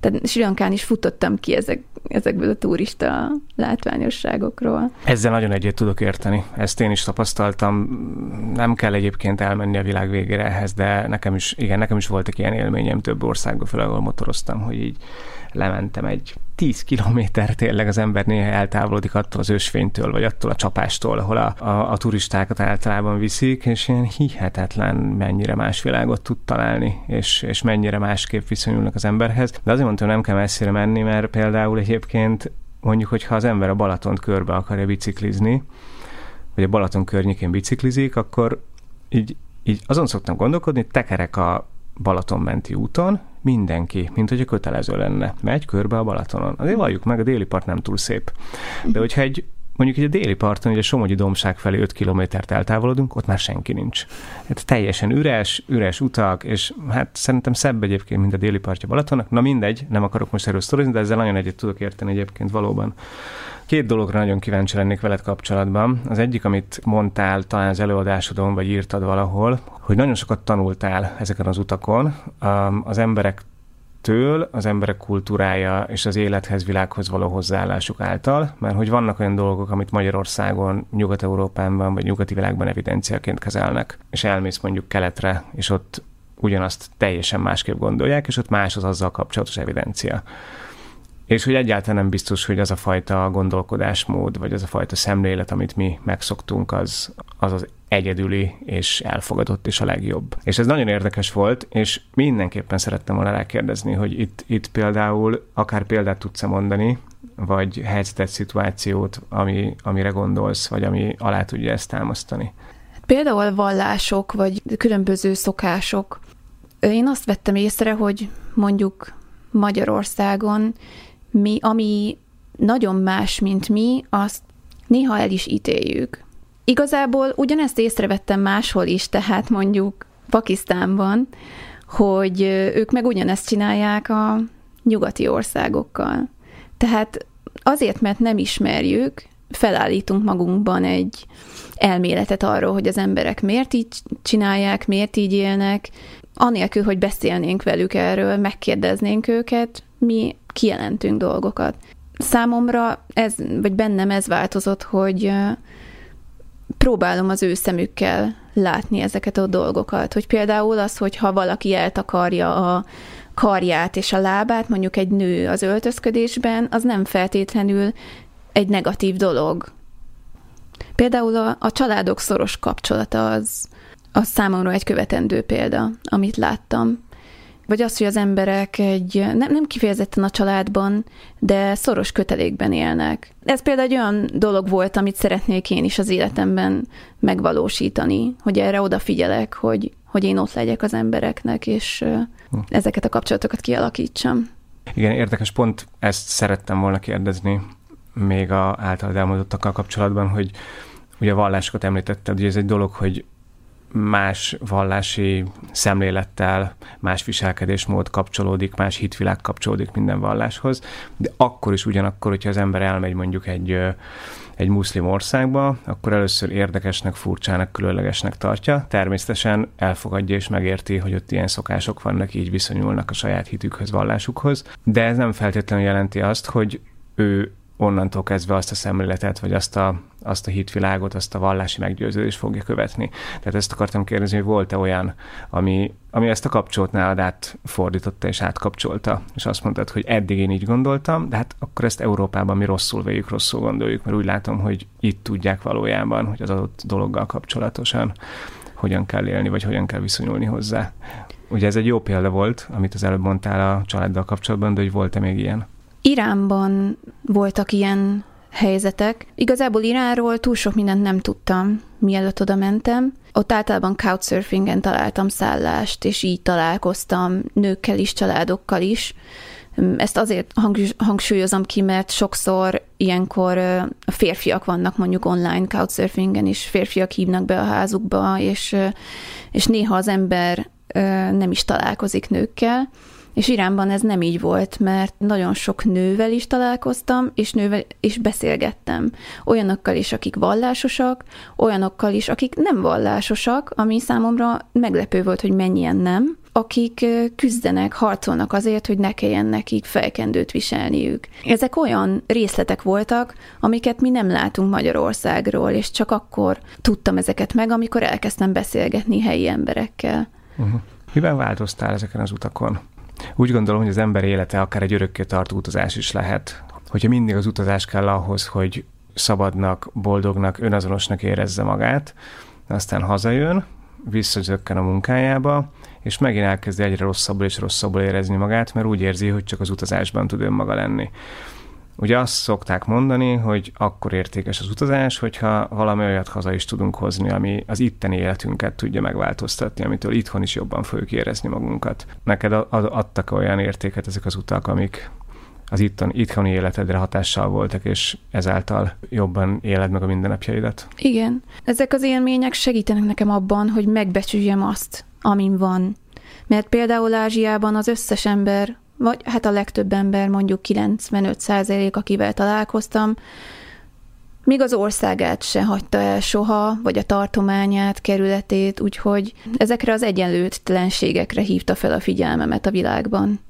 Tehát Sri Lankán is futottam ki ezek, ezekből a turista látványosságokról. Ezzel nagyon egyet tudok érteni. Ezt én is tapasztaltam. Nem kell egyébként elmenni a világ végére ehhez, de nekem is, igen, nekem is voltak ilyen élményem több országban, főleg ahol motoroztam, hogy így lementem egy 10 kilométer tényleg az ember néha eltávolodik attól az ősfénytől, vagy attól a csapástól, ahol a, a, a turistákat általában viszik, és ilyen hihetetlen mennyire más világot tud találni, és, és mennyire másképp viszonyulnak az emberhez. De azért mondtam, nem kell messzire menni, mert például egyébként mondjuk, hogyha az ember a Balatont körbe akarja biciklizni, vagy a Balaton környékén biciklizik, akkor így, így azon szoktam gondolkodni, tekerek a Balaton menti úton, mindenki, mint hogy a kötelező lenne. Megy körbe a Balatonon. Azért valljuk meg, a déli part nem túl szép. De hogyha egy mondjuk egy a déli parton, ugye a Somogyi dombság felé 5 kilométert eltávolodunk, ott már senki nincs. Hát teljesen üres, üres utak, és hát szerintem szebb egyébként, mint a déli partja Balatonnak. Na mindegy, nem akarok most erről sztorizni, de ezzel nagyon egyet tudok érteni egyébként valóban. Két dologra nagyon kíváncsi lennék veled kapcsolatban. Az egyik, amit mondtál talán az előadásodon, vagy írtad valahol, hogy nagyon sokat tanultál ezeken az utakon. Az emberek től az emberek kultúrája és az élethez, világhoz való hozzáállásuk által, mert hogy vannak olyan dolgok, amit Magyarországon, Nyugat-Európában vagy nyugati világban evidenciaként kezelnek, és elmész mondjuk keletre, és ott ugyanazt teljesen másképp gondolják, és ott más az azzal kapcsolatos evidencia. És hogy egyáltalán nem biztos, hogy az a fajta gondolkodásmód, vagy az a fajta szemlélet, amit mi megszoktunk, az az, az egyedüli és elfogadott és a legjobb. És ez nagyon érdekes volt, és mindenképpen szerettem volna rákérdezni, hogy itt, itt például akár példát tudsz mondani, vagy helyzetet, szituációt, ami, amire gondolsz, vagy ami alá tudja ezt támasztani. Például vallások, vagy különböző szokások. Én azt vettem észre, hogy mondjuk Magyarországon mi, ami nagyon más, mint mi, azt néha el is ítéljük. Igazából ugyanezt észrevettem máshol is, tehát mondjuk Pakisztánban, hogy ők meg ugyanezt csinálják a nyugati országokkal. Tehát azért, mert nem ismerjük, felállítunk magunkban egy elméletet arról, hogy az emberek miért így csinálják, miért így élnek, anélkül, hogy beszélnénk velük erről, megkérdeznénk őket, mi kijelentünk dolgokat. Számomra ez, vagy bennem ez változott, hogy próbálom az ő szemükkel látni ezeket a dolgokat. Hogy például az, hogy ha valaki eltakarja a karját és a lábát, mondjuk egy nő az öltözködésben, az nem feltétlenül egy negatív dolog. Például a, a családok szoros kapcsolata az, az számomra egy követendő példa, amit láttam vagy az, hogy az emberek egy nem, nem kifejezetten a családban, de szoros kötelékben élnek. Ez például egy olyan dolog volt, amit szeretnék én is az életemben megvalósítani, hogy erre odafigyelek, hogy, hogy én ott legyek az embereknek, és hm. ezeket a kapcsolatokat kialakítsam. Igen, érdekes pont ezt szerettem volna kérdezni még a általad elmondottakkal kapcsolatban, hogy ugye a vallásokat említetted, hogy ez egy dolog, hogy más vallási szemlélettel, más viselkedésmód kapcsolódik, más hitvilág kapcsolódik minden valláshoz, de akkor is ugyanakkor, hogyha az ember elmegy mondjuk egy, egy muszlim országba, akkor először érdekesnek, furcsának, különlegesnek tartja. Természetesen elfogadja és megérti, hogy ott ilyen szokások vannak, így viszonyulnak a saját hitükhöz, vallásukhoz, de ez nem feltétlenül jelenti azt, hogy ő onnantól kezdve azt a szemléletet, vagy azt a, azt a hitvilágot, azt a vallási meggyőződést fogja követni. Tehát ezt akartam kérdezni, hogy volt-e olyan, ami, ami ezt a kapcsolat nálad átfordította és átkapcsolta, és azt mondtad, hogy eddig én így gondoltam, de hát akkor ezt Európában mi rosszul véljük, rosszul gondoljuk, mert úgy látom, hogy itt tudják valójában, hogy az adott dologgal kapcsolatosan hogyan kell élni, vagy hogyan kell viszonyulni hozzá. Ugye ez egy jó példa volt, amit az előbb mondtál a családdal kapcsolatban, de hogy volt-e még ilyen? Iránban voltak ilyen helyzetek. Igazából Iránról túl sok mindent nem tudtam, mielőtt oda mentem. Ott általában couchsurfingen találtam szállást, és így találkoztam nőkkel is, családokkal is. Ezt azért hangsúlyozom ki, mert sokszor ilyenkor férfiak vannak mondjuk online couchsurfingen, és férfiak hívnak be a házukba, és, és néha az ember nem is találkozik nőkkel. És Iránban ez nem így volt, mert nagyon sok nővel is találkoztam, és nővel is beszélgettem. Olyanokkal is, akik vallásosak, olyanokkal is, akik nem vallásosak, ami számomra meglepő volt, hogy mennyien nem, akik küzdenek, harcolnak azért, hogy ne kelljen nekik fejkendőt viselniük. Ezek olyan részletek voltak, amiket mi nem látunk Magyarországról, és csak akkor tudtam ezeket meg, amikor elkezdtem beszélgetni helyi emberekkel. Uh-huh. Miben változtál ezeken az utakon? Úgy gondolom, hogy az ember élete akár egy örökké tartó utazás is lehet. Hogyha mindig az utazás kell ahhoz, hogy szabadnak, boldognak, önazonosnak érezze magát, aztán hazajön, visszazökken a munkájába, és megint elkezdi egyre rosszabbul és rosszabbul érezni magát, mert úgy érzi, hogy csak az utazásban tud önmaga lenni. Ugye azt szokták mondani, hogy akkor értékes az utazás, hogyha valami olyat haza is tudunk hozni, ami az itteni életünket tudja megváltoztatni, amitől itthon is jobban fogjuk érezni magunkat. Neked adtak olyan értéket ezek az utak, amik az itthon, itthoni életedre hatással voltak, és ezáltal jobban éled meg a mindennapjaidat. Igen. Ezek az élmények segítenek nekem abban, hogy megbecsüljem azt, amin van. Mert például Ázsiában az összes ember vagy hát a legtöbb ember, mondjuk 95 százalék, akivel találkoztam, még az országát se hagyta el soha, vagy a tartományát, kerületét, úgyhogy ezekre az egyenlőtlenségekre hívta fel a figyelmemet a világban.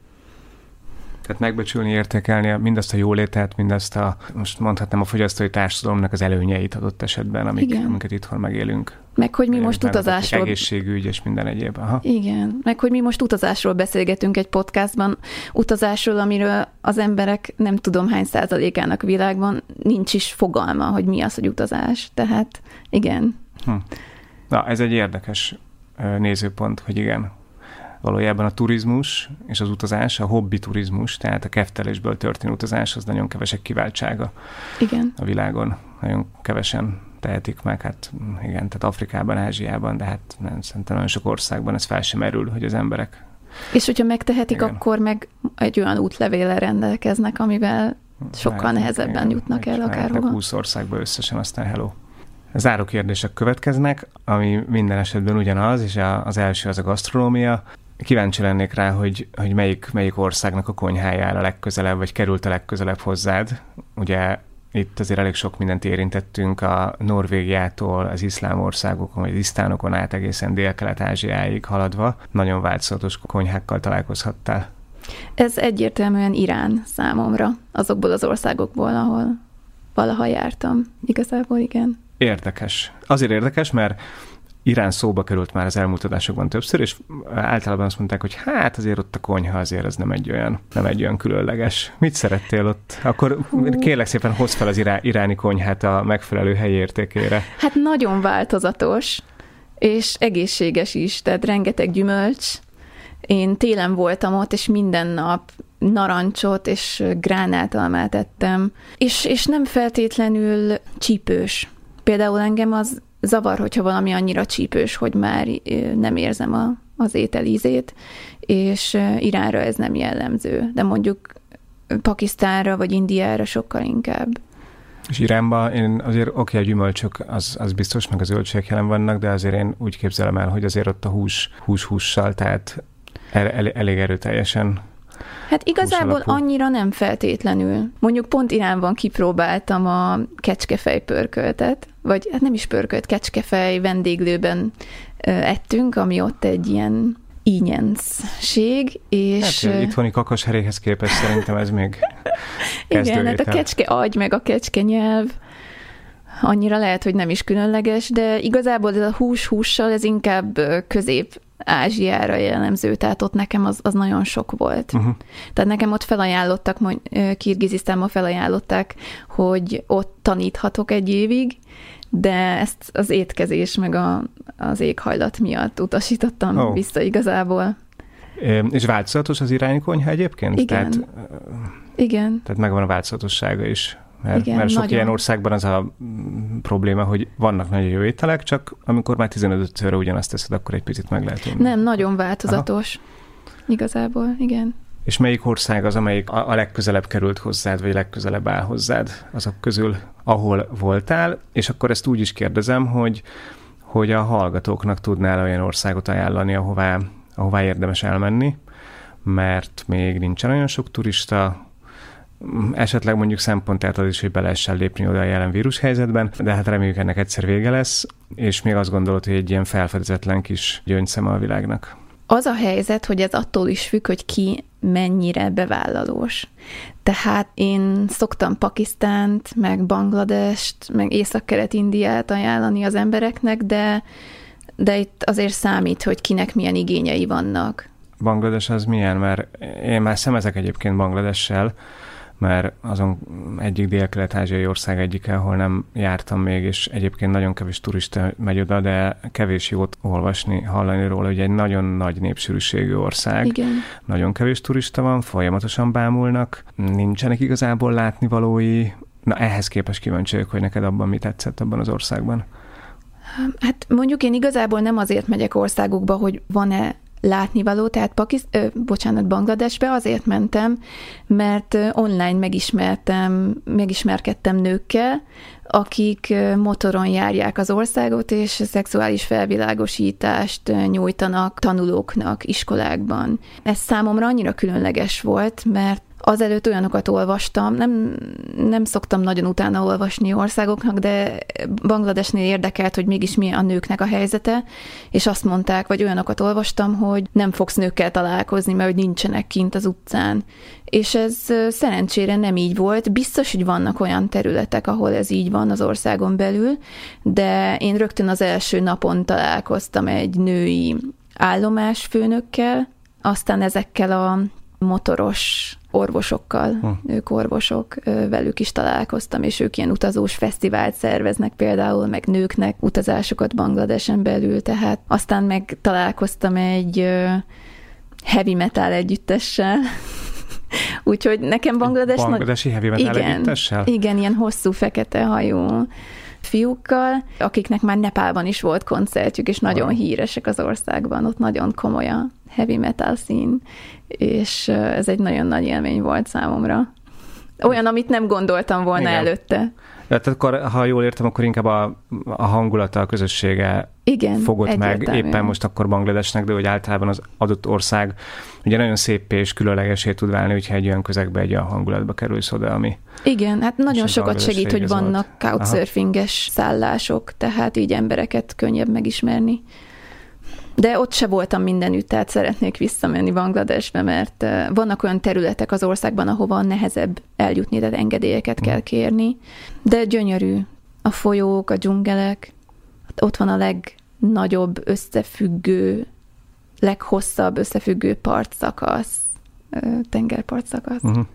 Tehát megbecsülni, értékelni mindazt a jólétet, mindazt a, most mondhatnám a fogyasztói társadalomnak az előnyeit adott esetben, amik, amiket itthon megélünk. Meg hogy mi most utazásról... Egészségügy és minden egyéb. Aha. Igen, meg hogy mi most utazásról beszélgetünk egy podcastban, utazásról, amiről az emberek nem tudom hány százalékának világban nincs is fogalma, hogy mi az, hogy utazás. Tehát igen. Hm. Na, ez egy érdekes nézőpont, hogy igen, valójában a turizmus és az utazás, a hobbi turizmus, tehát a keftelésből történő utazás, az nagyon kevesek kiváltsága igen. a világon. Nagyon kevesen tehetik meg, hát igen, tehát Afrikában, Ázsiában, de hát nem, szerintem nagyon sok országban ez fel sem merül, hogy az emberek és hogyha megtehetik, igen. akkor meg egy olyan útlevéllel rendelkeznek, amivel sokkal hát, nehezebben igen, jutnak el akárhova. 20 országba összesen, aztán hello. Záró kérdések következnek, ami minden esetben ugyanaz, és az első az a gasztronómia. Kíváncsi lennék rá, hogy, hogy melyik, melyik országnak a konyhájára legközelebb, vagy került a legközelebb hozzád. Ugye itt azért elég sok mindent érintettünk a Norvégiától, az iszlám országokon, vagy isztánokon át egészen Dél-Kelet-Ázsiáig haladva. Nagyon változatos konyhákkal találkozhattál. Ez egyértelműen Irán számomra, azokból az országokból, ahol valaha jártam. Igazából igen. Érdekes. Azért érdekes, mert Irán szóba került már az elmúlt adásokban többször, és általában azt mondták, hogy hát azért ott a konyha azért az nem egy olyan, nem egy olyan különleges. Mit szerettél ott? Akkor kérlek szépen hozz fel az irá, iráni konyhát a megfelelő helyi értékére. Hát nagyon változatos, és egészséges is, tehát rengeteg gyümölcs. Én télen voltam ott, és minden nap narancsot és gránátalmát ettem, és, és nem feltétlenül csípős. Például engem az zavar, hogyha valami annyira csípős, hogy már nem érzem a, az étel ízét, és Iránra ez nem jellemző, de mondjuk Pakisztánra vagy Indiára sokkal inkább. És Iránban én azért oké, okay, a gyümölcsök az, az biztos, meg az zöldségek jelen vannak, de azért én úgy képzelem el, hogy azért ott a hús, hús hússal, tehát el, el, elég erőteljesen Hát igazából annyira nem feltétlenül. Mondjuk pont Iránban kipróbáltam a kecskefej pörköltet, vagy hát nem is pörkölt, kecskefej vendéglőben ettünk, ami ott egy ilyen ínyenszség, és... Hát, itthoni kakasheréhez képest szerintem ez még Igen, hát a kecske agy, meg a kecske nyelv annyira lehet, hogy nem is különleges, de igazából ez a hús-hússal ez inkább közép Ázsiára jellemző, tehát ott nekem az, az nagyon sok volt. Uh-huh. Tehát nekem ott felajánlottak, Kirgizisztánban felajánlották, hogy ott taníthatok egy évig, de ezt az étkezés meg a, az éghajlat miatt utasítottam oh. vissza igazából. É, és változatos az irányi konyha egyébként? Igen. Tehát, Igen. Tehát megvan a változatossága is. Mert, Igen, mert sok nagyon. ilyen országban az a mm, probléma, hogy vannak nagyon jó ételek, csak amikor már 15 szörre ugyanazt teszed, akkor egy picit meg lehet. Nem, nagyon változatos. Aha. Igazából, igen. És melyik ország az, amelyik a, legközelebb került hozzád, vagy legközelebb áll hozzád azok közül, ahol voltál? És akkor ezt úgy is kérdezem, hogy, hogy a hallgatóknak tudnál olyan országot ajánlani, ahová, ahová érdemes elmenni, mert még nincsen olyan sok turista, esetleg mondjuk szempontát az is, hogy be lehessen lépni oda a jelen vírushelyzetben, de hát reméljük ennek egyszer vége lesz, és még azt gondolod, hogy egy ilyen felfedezetlen kis gyöngyszeme a világnak. Az a helyzet, hogy ez attól is függ, hogy ki mennyire bevállalós. Tehát én szoktam Pakisztánt, meg Bangladest, meg Észak-Kelet-Indiát ajánlani az embereknek, de, de itt azért számít, hogy kinek milyen igényei vannak. Banglades az milyen? Mert én már szemezek egyébként Bangladessel, mert azon egyik dél-kelet-ázsiai ország egyike, ahol nem jártam még, és egyébként nagyon kevés turista megy oda, de kevés jót olvasni, hallani róla, hogy egy nagyon nagy népsűrűségű ország. Igen. Nagyon kevés turista van, folyamatosan bámulnak, nincsenek igazából látnivalói. Na ehhez képest kíváncsi vagyok, hogy neked abban mi tetszett abban az országban. Hát mondjuk én igazából nem azért megyek országokba, hogy van-e látnivaló, tehát Pakiszt, ö, bocsánat, Bangladesbe azért mentem, mert online megismertem, megismerkedtem nőkkel, akik motoron járják az országot, és szexuális felvilágosítást nyújtanak tanulóknak iskolákban. Ez számomra annyira különleges volt, mert azelőtt olyanokat olvastam, nem, nem szoktam nagyon utána olvasni országoknak, de Bangladesnél érdekelt, hogy mégis mi a nőknek a helyzete, és azt mondták, vagy olyanokat olvastam, hogy nem fogsz nőkkel találkozni, mert hogy nincsenek kint az utcán. És ez szerencsére nem így volt. Biztos, hogy vannak olyan területek, ahol ez így van az országon belül, de én rögtön az első napon találkoztam egy női állomásfőnökkel, aztán ezekkel a motoros orvosokkal, hm. ők orvosok, velük is találkoztam, és ők ilyen utazós fesztivált szerveznek például, meg nőknek utazásokat Bangladesen belül, tehát aztán meg találkoztam egy heavy metal együttessel, Úgyhogy nekem Banglades... Bangladesi heavy metal igen, együttessel? Igen, ilyen hosszú fekete hajú fiúkkal, akiknek már Nepálban is volt koncertjük, és nagyon híresek az országban, ott nagyon komoly a heavy metal szín, és ez egy nagyon nagy élmény volt számomra. Olyan, amit nem gondoltam volna Igen. előtte. Tehát akkor, ha jól értem, akkor inkább a, a hangulata, a közössége Igen, fogott meg. Éppen most akkor Bangladesnek, de hogy általában az adott ország ugye nagyon szép és különlegesé tud válni, hogyha egy olyan közegbe, egy olyan hangulatba kerülsz oda, ami... Igen, hát nagyon sokat segít, hogy vannak couchsurfinges szállások, tehát így embereket könnyebb megismerni. De ott se voltam mindenütt, tehát szeretnék visszamenni Bangladesbe, mert vannak olyan területek az országban, ahova nehezebb eljutni, tehát engedélyeket kell kérni. De gyönyörű. A folyók, a dzsungelek, ott van a legnagyobb összefüggő, leghosszabb összefüggő partszakasz, tengerpartszakasz. Uh-huh.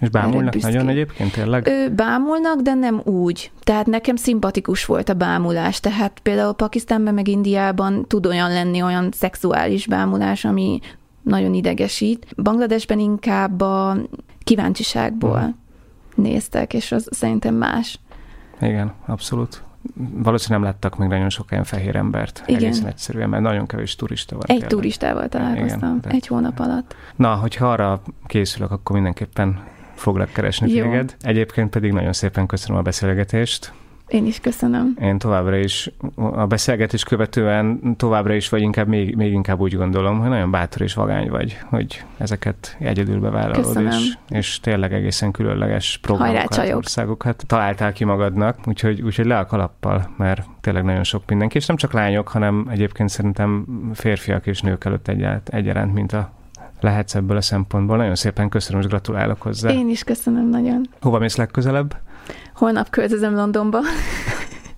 És bámulnak nagyon egyébként tényleg? Ő, bámulnak, de nem úgy. Tehát nekem szimpatikus volt a bámulás. Tehát például Pakisztánban meg Indiában tud olyan lenni, olyan szexuális bámulás, ami nagyon idegesít. Bangladesben inkább a kíváncsiságból uh-huh. néztek, és az szerintem más. Igen, abszolút. Valószínűleg nem láttak még nagyon sok ilyen fehér embert. Igen. Egészen egyszerűen, mert nagyon kevés turista van. Egy tényleg. turistával találkoztam, Igen, egy hónap alatt. Na, hogyha arra készülök, akkor mindenképpen foglak keresni Jó. téged. Egyébként pedig nagyon szépen köszönöm a beszélgetést. Én is köszönöm. Én továbbra is, a beszélgetés követően továbbra is, vagy inkább még, még inkább úgy gondolom, hogy nagyon bátor és vagány vagy, hogy ezeket egyedül bevállalod, és, és tényleg egészen különleges programokat, országokat találtál ki magadnak, úgyhogy, úgyhogy le a kalappal, mert tényleg nagyon sok mindenki, és nem csak lányok, hanem egyébként szerintem férfiak és nők előtt egyaránt, mint a lehetsz ebből a szempontból. Nagyon szépen köszönöm, és gratulálok hozzá. Én is köszönöm nagyon. Hova mész legközelebb? Holnap költözöm Londonba.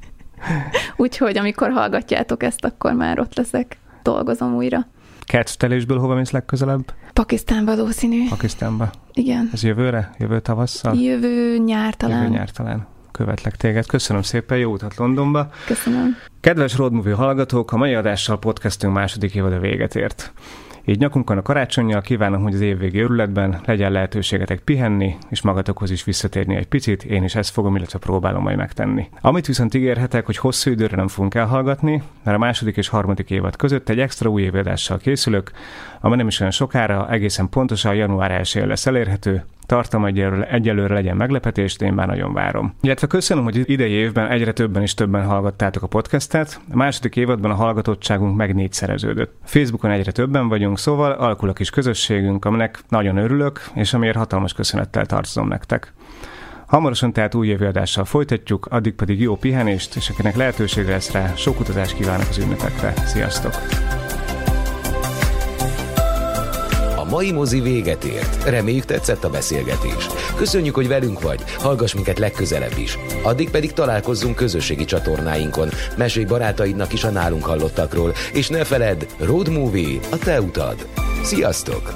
Úgyhogy amikor hallgatjátok ezt, akkor már ott leszek. Dolgozom újra. Kertstelésből hova mész legközelebb? Pakisztán valószínű. Pakisztánba? Igen. Ez jövőre? Jövő tavasszal? Jövő nyár talán. Jövő nyár talán követlek téged. Köszönöm szépen, jó utat Londonba. Köszönöm. Kedves Road Movie hallgatók, a mai adással podcastünk második évad a véget ért. Így nyakunkon a karácsonyjal kívánom, hogy az évvégi örületben legyen lehetőségetek pihenni, és magatokhoz is visszatérni egy picit, én is ezt fogom, illetve próbálom majd megtenni. Amit viszont ígérhetek, hogy hosszú időre nem fogunk elhallgatni, mert a második és harmadik évad között egy extra új évadással készülök, amely nem is olyan sokára, egészen pontosan január 1 lesz elérhető, tartom egyelőre, egyelőre legyen meglepetést, én már nagyon várom. Illetve köszönöm, hogy idei évben egyre többen és többen hallgattátok a podcastet. A második évadban a hallgatottságunk meg négyszereződött. Facebookon egyre többen vagyunk, szóval alakul a kis közösségünk, aminek nagyon örülök, és amiért hatalmas köszönettel tartozom nektek. Hamarosan tehát új adással folytatjuk, addig pedig jó pihenést, és akinek lehetőség lesz rá, sok utazást kívánok az ünnepekre. Sziasztok! Mai mozi véget ért. Reméljük tetszett a beszélgetés. Köszönjük, hogy velünk vagy. Hallgass minket legközelebb is. Addig pedig találkozzunk közösségi csatornáinkon. Mesélj barátaidnak is a nálunk hallottakról. És ne feledd, Road Movie a te utad. Sziasztok!